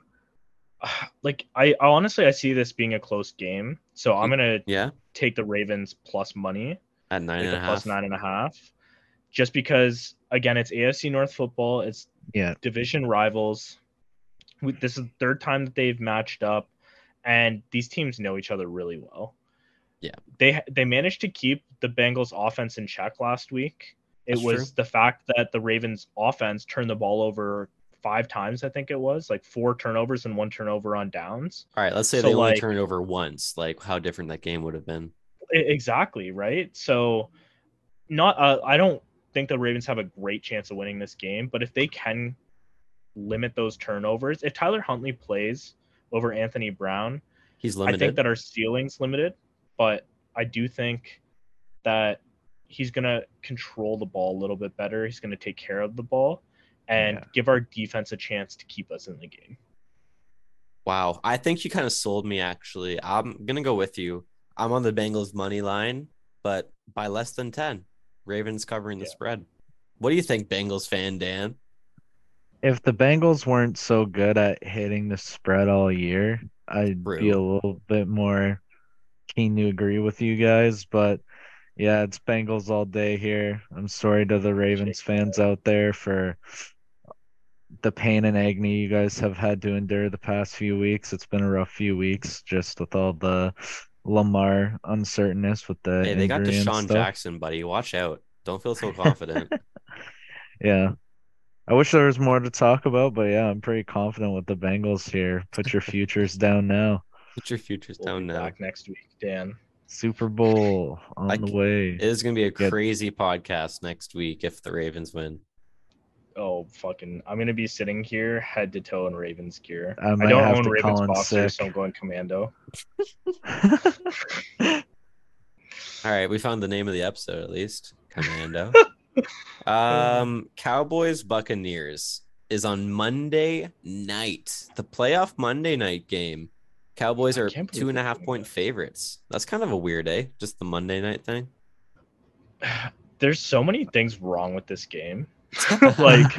[SPEAKER 2] (sighs)
[SPEAKER 1] Like I I honestly I see this being a close game. So I'm hmm. gonna
[SPEAKER 2] Yeah.
[SPEAKER 1] take the Ravens plus money,
[SPEAKER 2] At nine
[SPEAKER 1] like
[SPEAKER 2] and a half.
[SPEAKER 1] Plus nine and a half, Just because again it's AFC North football, it's
[SPEAKER 3] Yeah.
[SPEAKER 1] division rivals. We- This is the third time that they've matched up, and these teams know each other really well.
[SPEAKER 2] Yeah.
[SPEAKER 1] they they managed to keep the Bengals offense in check last week. It
[SPEAKER 2] That's
[SPEAKER 1] was
[SPEAKER 2] true.
[SPEAKER 1] the fact that the Ravens offense turned the ball over five times. I think it was like four turnovers and one turnover on downs.
[SPEAKER 2] All right, let's say
[SPEAKER 1] So,
[SPEAKER 2] they only
[SPEAKER 1] like-
[SPEAKER 2] turned over once. Like how different that game would have been.
[SPEAKER 1] Exactly right. So, not uh, I don't think the Ravens have a great chance of winning this game, but if they can limit those turnovers, if Tyler Huntley plays over Anthony Brown,
[SPEAKER 2] He's limited.
[SPEAKER 1] I think that our ceiling's limited, but I do think that he's gonna control the ball a little bit better. He's gonna take care of the ball and
[SPEAKER 3] Yeah.
[SPEAKER 1] give our defense a chance to keep us in the game.
[SPEAKER 2] Wow, I think you kind of sold me. Actually, I'm gonna go with you. I'm on the Bengals money line, but by less than ten. Ravens covering the
[SPEAKER 1] Yeah.
[SPEAKER 2] spread. What do you think, Bengals fan Dan?
[SPEAKER 3] If the Bengals weren't so good at hitting the spread all year, I'd be a little bit more keen to agree with you guys. But yeah, it's Bengals all day here. I'm sorry to the Ravens fans out there for the pain and agony you guys have had to endure the past few weeks. It's been a rough few weeks just with all the Lamar uncertainness with the
[SPEAKER 2] Hey, they got
[SPEAKER 3] injury and DeSean.
[SPEAKER 2] Jackson, buddy. Watch out. Don't feel so (laughs) confident.
[SPEAKER 3] Yeah. I wish there was more to talk about, but yeah, I'm pretty confident with the Bengals here. Put your futures (laughs) down now.
[SPEAKER 2] Put your futures
[SPEAKER 1] We'll
[SPEAKER 2] down
[SPEAKER 1] be
[SPEAKER 2] now.
[SPEAKER 1] back next week, Dan.
[SPEAKER 3] Super Bowl on
[SPEAKER 2] I
[SPEAKER 3] the way.
[SPEAKER 2] It is gonna be a
[SPEAKER 3] Good.
[SPEAKER 2] crazy podcast next week if the Ravens win.
[SPEAKER 1] Oh fucking! I'm gonna be sitting here head to toe in Ravens gear.
[SPEAKER 3] I
[SPEAKER 1] I, don't
[SPEAKER 3] have
[SPEAKER 1] own Ravens
[SPEAKER 3] call
[SPEAKER 1] boxers, so I'm going commando. (laughs)
[SPEAKER 2] All right, we found the name of the episode at least. Commando. (laughs) um, Cowboys Buccaneers is on Monday night. The playoff Monday night game. Cowboys are
[SPEAKER 1] can't believe
[SPEAKER 2] two and a
[SPEAKER 1] they're
[SPEAKER 2] half
[SPEAKER 1] doing
[SPEAKER 2] point
[SPEAKER 1] that.
[SPEAKER 2] favorites. That's kind of a weird, eh? Just the Monday night thing. (sighs)
[SPEAKER 1] There's so many things wrong with this game. (laughs) like,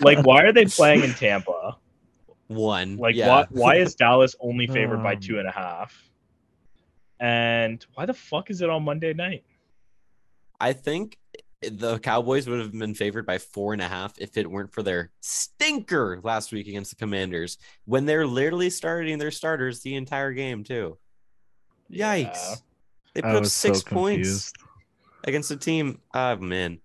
[SPEAKER 1] like why are they playing in Tampa?
[SPEAKER 2] One.
[SPEAKER 1] Like,
[SPEAKER 2] yeah.
[SPEAKER 1] why why is Dallas only favored by
[SPEAKER 3] Um.
[SPEAKER 1] two and a half? And why the fuck is it on Monday night?
[SPEAKER 2] I think the Cowboys would have been favored by four and a half if it weren't for their stinker last week against the Commanders when they're literally starting their starters the entire game too. Yikes!
[SPEAKER 1] Yeah.
[SPEAKER 2] They
[SPEAKER 3] I
[SPEAKER 2] put up
[SPEAKER 3] was so
[SPEAKER 2] six points against a team. Oh man,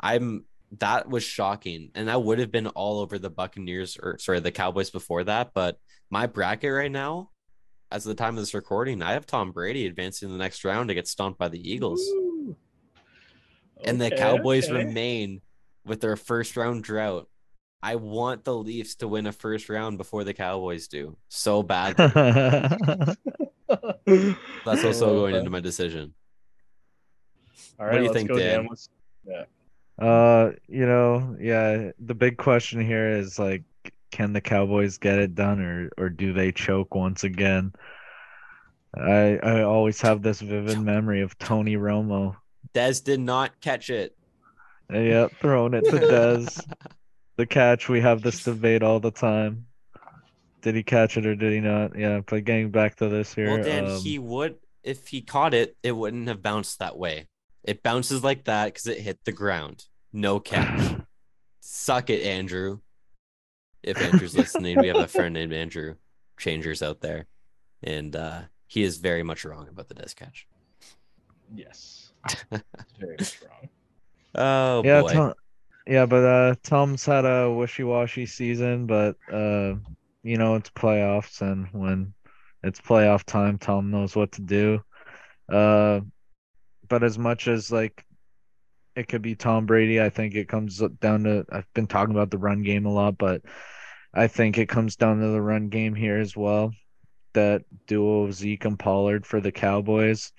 [SPEAKER 2] I'm that was shocking, and I would have been all over the Buccaneers or sorry the Cowboys before that. But my bracket right now, as of the time of this recording, I have Tom Brady advancing the next round to get stomped by the Eagles and the Cowboys
[SPEAKER 1] okay.
[SPEAKER 2] remain with their first round drought. I want the Leafs to win a first round before the Cowboys do so bad. (laughs) That's also
[SPEAKER 1] Oh,
[SPEAKER 2] going into my decision.
[SPEAKER 1] All
[SPEAKER 2] what do you think, Dan?
[SPEAKER 1] Dan.
[SPEAKER 3] Uh, you know, yeah, the big question here is like, can the Cowboys get it done or or do they choke once again? I I always have this vivid (laughs) memory of Tony Romo.
[SPEAKER 2] Dez did not catch it.
[SPEAKER 3] Yep, throwing it to Dez. (laughs) the catch, we have this debate all the time. Did he catch it or did he not? Yeah, but getting back to this here.
[SPEAKER 2] Well, Dan,
[SPEAKER 3] um,
[SPEAKER 2] he would if he caught it, it wouldn't have bounced that way. It bounces like that because it hit the ground. No catch. (laughs) Suck it, Andrew. If Andrew's listening, we have a friend named Andrew Changers out there, and uh, he is very much wrong about the Dez catch.
[SPEAKER 1] Yes, It's (laughs) very strong.
[SPEAKER 2] Oh
[SPEAKER 3] yeah,
[SPEAKER 2] boy,
[SPEAKER 3] Tom, yeah, but uh, Tom's had a wishy-washy season, but uh, you know it's playoffs, and when it's playoff time, Tom knows what to do. Uh, but as much as like it could be Tom Brady, I think it comes down to I've been talking about the run game a lot, but I think it comes down to the run game here as well. That duo of Zeke and Pollard for the Cowboys.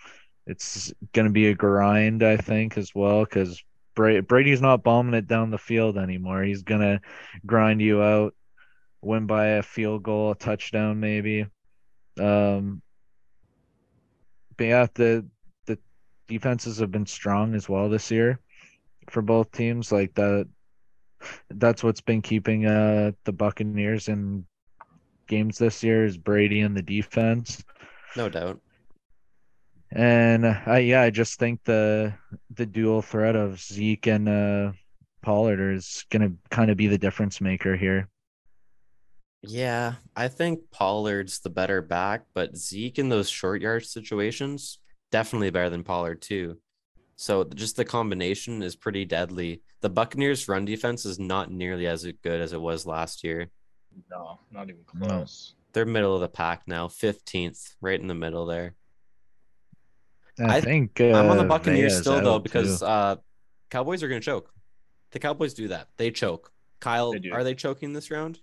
[SPEAKER 3] It's going to be a grind, I think, as well, because Bra- Brady's not bombing it down the field anymore. He's gonna grind you out, win by a field goal, a touchdown, maybe. Um, but yeah, the defenses have been strong as well this year for both teams. Like that, that's what's been keeping uh the Buccaneers in games this year is Brady and the defense.
[SPEAKER 2] No doubt.
[SPEAKER 3] And uh, yeah, I just think the the dual threat of Zeke and uh, Pollard is gonna kind of be the difference maker here.
[SPEAKER 2] Yeah, I think Pollard's the better back, but Zeke in those short yard situations definitely better than Pollard too. So just the combination is pretty deadly. The Buccaneers' run defense is not nearly as good as it was last year.
[SPEAKER 1] No, not even
[SPEAKER 3] No.
[SPEAKER 1] close.
[SPEAKER 2] They're middle of the pack now, 15th, right in the middle there.
[SPEAKER 3] I,
[SPEAKER 2] I-
[SPEAKER 3] think uh,
[SPEAKER 2] I'm on the Buccaneers
[SPEAKER 3] Vea's
[SPEAKER 2] still though because uh Cowboys are going to choke. The Cowboys do that. They choke. Kyle,
[SPEAKER 1] They
[SPEAKER 2] are they choking this round?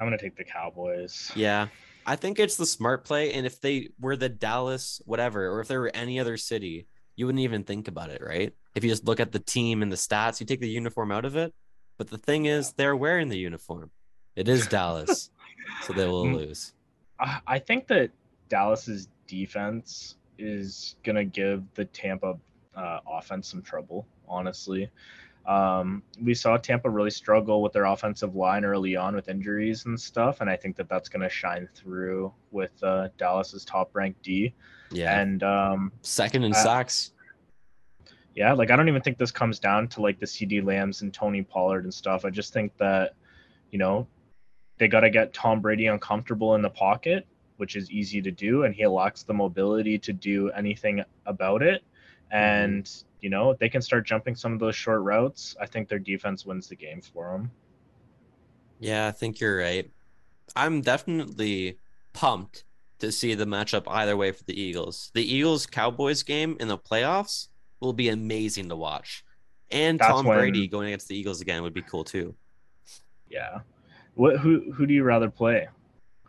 [SPEAKER 1] I'm gonna take the Cowboys.
[SPEAKER 2] Yeah. I think it's the smart play and if they were the Dallas whatever or if they were any other city, you wouldn't even think about it, right? If you just look at the team and the stats, you take the uniform out of it. But the thing is, they're wearing the uniform. It is (laughs) Dallas, so they will
[SPEAKER 1] Mm.
[SPEAKER 2] lose.
[SPEAKER 1] I I think that Dallas's defense is gonna give the Tampa uh, offense some trouble. Honestly, um, we saw Tampa really struggle with their offensive line early on with injuries and stuff, and I think that that's gonna shine through with uh, Dallas's top-ranked D.
[SPEAKER 2] Yeah.
[SPEAKER 1] And um,
[SPEAKER 2] Second in
[SPEAKER 1] uh,
[SPEAKER 2] sacks.
[SPEAKER 1] yeah, like I don't even think this comes down to like the CeeDee Lambs and Tony Pollard and stuff. I just think that, you know, they got to get Tom Brady uncomfortable in the pocket, which is easy to do, and he lacks the mobility to do anything about it. And you know, they can start jumping some of those short routes. I think their defense wins the game for them.
[SPEAKER 2] Yeah, I think you're right. I'm definitely pumped to see the matchup either way for the Eagles. The Eagles Cowboys game in the playoffs will be amazing to watch. And
[SPEAKER 1] That's
[SPEAKER 2] Tom
[SPEAKER 1] when-
[SPEAKER 2] Brady going against the Eagles again would be cool too.
[SPEAKER 1] Yeah. What? Who? Who do you rather play?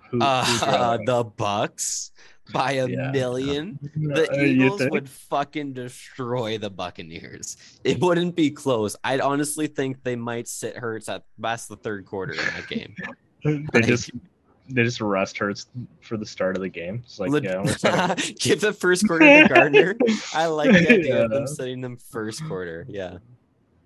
[SPEAKER 1] Who?
[SPEAKER 2] Uh,
[SPEAKER 1] rather- (laughs)
[SPEAKER 2] the Bucks by a
[SPEAKER 1] Yeah.
[SPEAKER 2] million. The
[SPEAKER 1] Uh,
[SPEAKER 2] Eagles would fucking destroy the Buccaneers. It wouldn't be close. I'd honestly think they might sit Hurts at best the third quarter in that game. (laughs)
[SPEAKER 1] they just they just rest Hurts for the start of the game. It's like
[SPEAKER 2] Leg-
[SPEAKER 1] yeah, (laughs) we're (laughs)
[SPEAKER 2] Give the first quarter to Gardner. I like the idea of them
[SPEAKER 1] Yeah.
[SPEAKER 2] setting them first quarter. Yeah.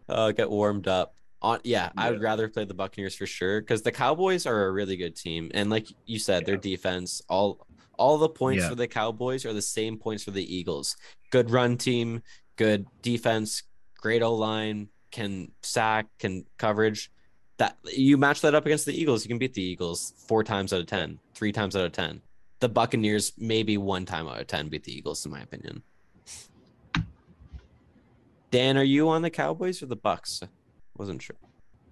[SPEAKER 2] Uh, get warmed up. On yeah, I would rather play the Buccaneers for sure because the Cowboys are a really good team, and like you said, their defense, all all the points
[SPEAKER 3] Yeah.
[SPEAKER 2] for the Cowboys are the same points for the Eagles. Good run team, good defense, great O line, can sack, can coverage. That you match that up against the Eagles, you can beat the Eagles four times out of ten, three times out of ten. The Buccaneers maybe one time out of ten beat the Eagles, in my opinion. Dan, are you on the Cowboys or the Bucks? Wasn't sure.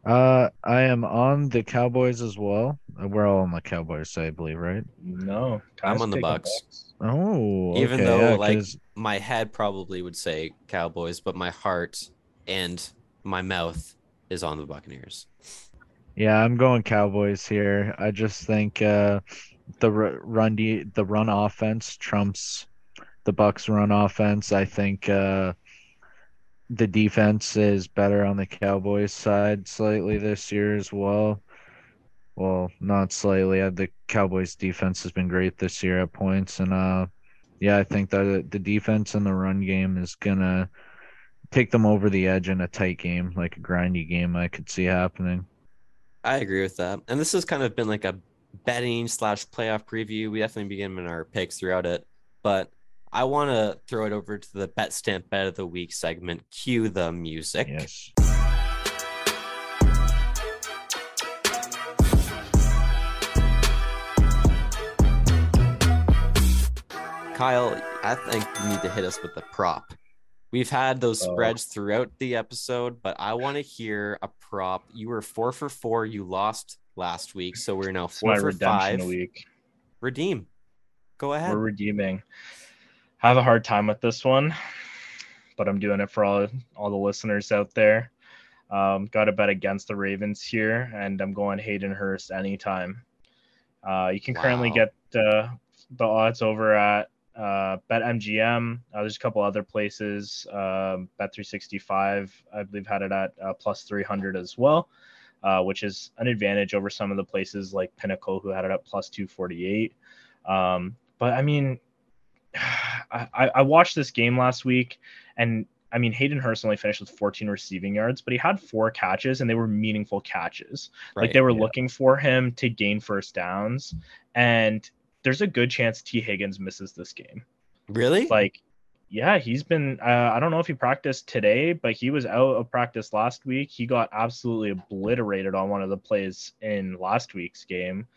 [SPEAKER 3] Uh, I am on the Cowboys as well. Uh, We're all on the Cowboys I believe, right?
[SPEAKER 1] No,
[SPEAKER 2] I'm on the
[SPEAKER 1] taking
[SPEAKER 2] Bucks.
[SPEAKER 3] Oh,
[SPEAKER 2] Even
[SPEAKER 3] okay,
[SPEAKER 2] though,
[SPEAKER 3] yeah,
[SPEAKER 2] like,
[SPEAKER 3] 'cause-
[SPEAKER 2] My head probably would say Cowboys, but my heart and my mouth is on the Buccaneers.
[SPEAKER 3] yeah, I'm going Cowboys here. I just think uh, the r- run de- the run offense trumps the Bucks run offense. I think uh, the defense is better on the Cowboys side slightly this year as well. Well, not slightly. Uh, The Cowboys defense has been great this year at points, and uh, yeah, I think that the defense and the run game is gonna take them over the edge in a tight game, like a grindy game. I could see happening.
[SPEAKER 2] I agree with that. And this has kind of been like a betting slash playoff preview. We definitely begin in our picks throughout it, but I want to throw it over to the Betstamp bet of the week segment. Cue the music.
[SPEAKER 3] Yes.
[SPEAKER 2] Kyle, I think you need to hit us with the prop. We've had those
[SPEAKER 1] Oh.
[SPEAKER 2] spreads throughout the episode, but I want to hear a prop. You were four for four. You lost last week, so we're now four for five.
[SPEAKER 1] week.
[SPEAKER 2] Redeem. Go ahead.
[SPEAKER 1] We're redeeming. I have a hard time with this one, but I'm doing it for all all the listeners out there. Um, got to bet against the Ravens here, and I'm going Hayden Hurst anytime. Uh, you can currently get uh, the odds over at uh, BetMGM. Uh, there's a couple other places. Um, Bet 365, I believe, had it at uh, plus 300 as well, uh, which is an advantage over some of the places like Pinnacle, who had it at plus 248. Um, but I mean, (sighs) I, I watched this game last week, and I mean, Hayden Hurst only finished with 14 receiving yards, but he had four catches and they were meaningful catches.
[SPEAKER 2] Right,
[SPEAKER 1] like they were
[SPEAKER 3] yeah.
[SPEAKER 1] looking for him to gain first downs. And there's a good chance Tee Higgins misses this game.
[SPEAKER 2] Really?
[SPEAKER 1] Like, yeah, he's been, uh, I don't know if he practiced today, but he was out of practice last week. He got absolutely obliterated on one of the plays in last week's game.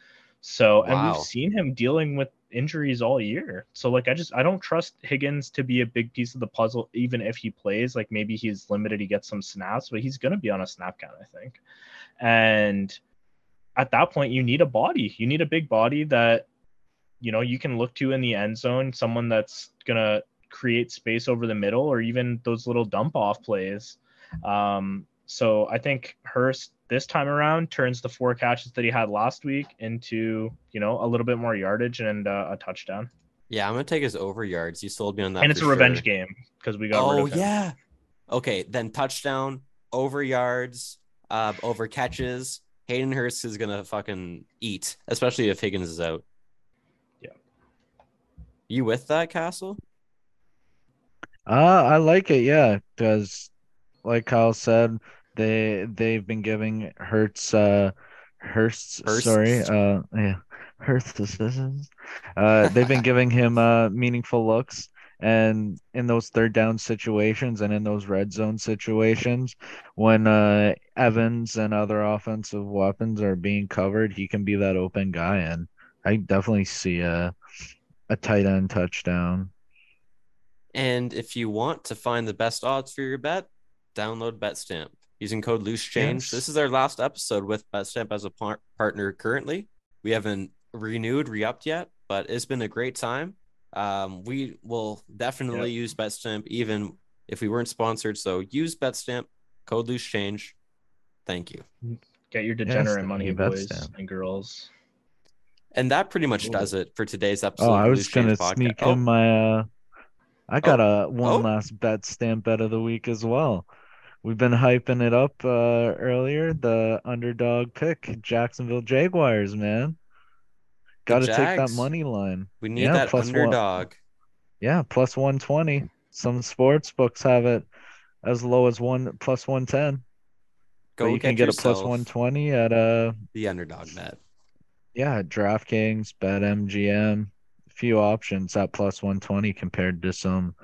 [SPEAKER 1] So, and we've seen him dealing with injuries all year. So, like, I just, I don't trust Higgins to be a big piece of the puzzle, even if he plays. Like, maybe he's limited, he gets some snaps, but he's to be on a snap count, I think. And at that point, you need a body. You need a big body that, you know, you can look to in the end zone, someone that's to create space over the middle or even those little dump off plays. Um, so I think Hurst this time around turns the four catches that he had last week into, you know, a little bit more yardage and uh, a touchdown.
[SPEAKER 2] yeah, I'm gonna take his over yards. You sold me on that.
[SPEAKER 1] and it's a revenge
[SPEAKER 2] sure.
[SPEAKER 1] game because we got rid
[SPEAKER 2] Oh
[SPEAKER 1] of him.
[SPEAKER 2] yeah. Okay, then touchdown, over yards, uh, over catches. Hayden Hurst is gonna fucking eat, especially if Higgins is out.
[SPEAKER 1] Yeah.
[SPEAKER 2] You with that, Castle?
[SPEAKER 3] Uh, I like it, yeah, because like Kyle said, they they've been giving Hertz uh Hurst
[SPEAKER 2] Hursts.
[SPEAKER 3] sorry, uh yeah, Hurst uh they've been giving him uh meaningful looks and in those third down situations and in those red zone situations when uh Evans and other offensive weapons are being covered, he can be that open guy and I definitely see a a tight end touchdown.
[SPEAKER 2] And if you want to find the best odds for your bet, download BetStamp using code Loose Change.
[SPEAKER 3] Yes.
[SPEAKER 2] This is our last episode with BetStamp as a par- partner. Currently, we haven't renewed, re-upped yet, but it's been a great time. Um, we will definitely use BetStamp even if we weren't sponsored. So use BetStamp, code Loose Change. Thank you.
[SPEAKER 1] Get your degenerate
[SPEAKER 3] thank
[SPEAKER 1] money,
[SPEAKER 3] you,
[SPEAKER 1] boys
[SPEAKER 3] Betstamp.
[SPEAKER 1] and girls.
[SPEAKER 2] And that pretty much
[SPEAKER 1] Cool.
[SPEAKER 2] does it for today's episode.
[SPEAKER 3] Oh, I was gonna
[SPEAKER 2] podcast.
[SPEAKER 3] sneak
[SPEAKER 2] Oh,
[SPEAKER 3] in my uh I got a one
[SPEAKER 2] Oh.
[SPEAKER 3] last Betstamp bet of the week as well. We've been hyping it up uh earlier, the underdog pick, Jacksonville Jaguars, man. Gotta take that money line.
[SPEAKER 2] we need
[SPEAKER 3] yeah,
[SPEAKER 2] that
[SPEAKER 3] plus one.
[SPEAKER 2] underdog.
[SPEAKER 3] Yeah, plus one twenty. Some sports books have it as low as one plus one ten.
[SPEAKER 2] Go
[SPEAKER 3] But you can
[SPEAKER 2] get,
[SPEAKER 3] get a one twenty at uh
[SPEAKER 2] the underdog bet.
[SPEAKER 3] yeah, DraftKings, BetMGM, a few options at plus 120 compared to some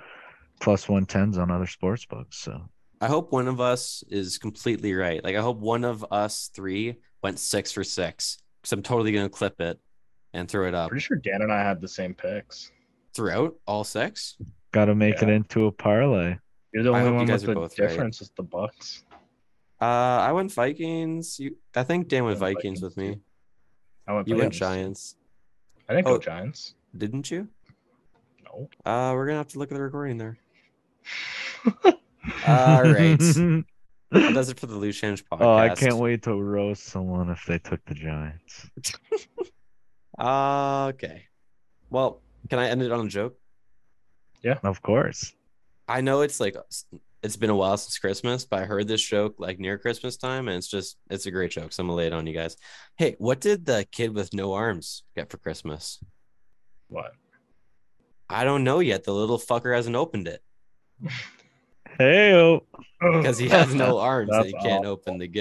[SPEAKER 3] 110s on other sports books. So,
[SPEAKER 2] I hope one of us is completely right. Like I hope one of us three went six for six. Because I'm totally gonna clip it and throw it up
[SPEAKER 1] Pretty sure Dan and I had the same picks.
[SPEAKER 2] throughout all six.
[SPEAKER 3] got to make it into a parlay.
[SPEAKER 1] You're the only one
[SPEAKER 2] guys
[SPEAKER 1] with the
[SPEAKER 2] both right.
[SPEAKER 1] difference is the Bucks.
[SPEAKER 2] Uh, I went Vikings. You, I think Dan went
[SPEAKER 1] I went
[SPEAKER 2] Vikings with me.
[SPEAKER 1] I went
[SPEAKER 2] You went Giants,
[SPEAKER 1] I didn't
[SPEAKER 2] Oh.
[SPEAKER 1] go Giants.
[SPEAKER 2] didn't you?
[SPEAKER 1] No.
[SPEAKER 2] Uh, we're gonna have to look at the recording there. (laughs) All right. That does it for the Loose Change podcast.
[SPEAKER 3] oh, I can't wait to roast someone if they took the Giants.
[SPEAKER 2] Uh, (laughs) okay. Well, can I end it on a joke?
[SPEAKER 3] Yeah, of course.
[SPEAKER 2] I know it's like it's been a while since Christmas, but I heard this joke like near Christmas time, and it's just it's a great joke. So I'm gonna lay it on you guys. Hey, what did the kid with no arms get for Christmas?
[SPEAKER 1] What?
[SPEAKER 2] I don't know yet. The little fucker hasn't opened it (laughs)
[SPEAKER 3] Hey,
[SPEAKER 2] because he (laughs) has no arms and he can't
[SPEAKER 1] awful.
[SPEAKER 2] open the gift.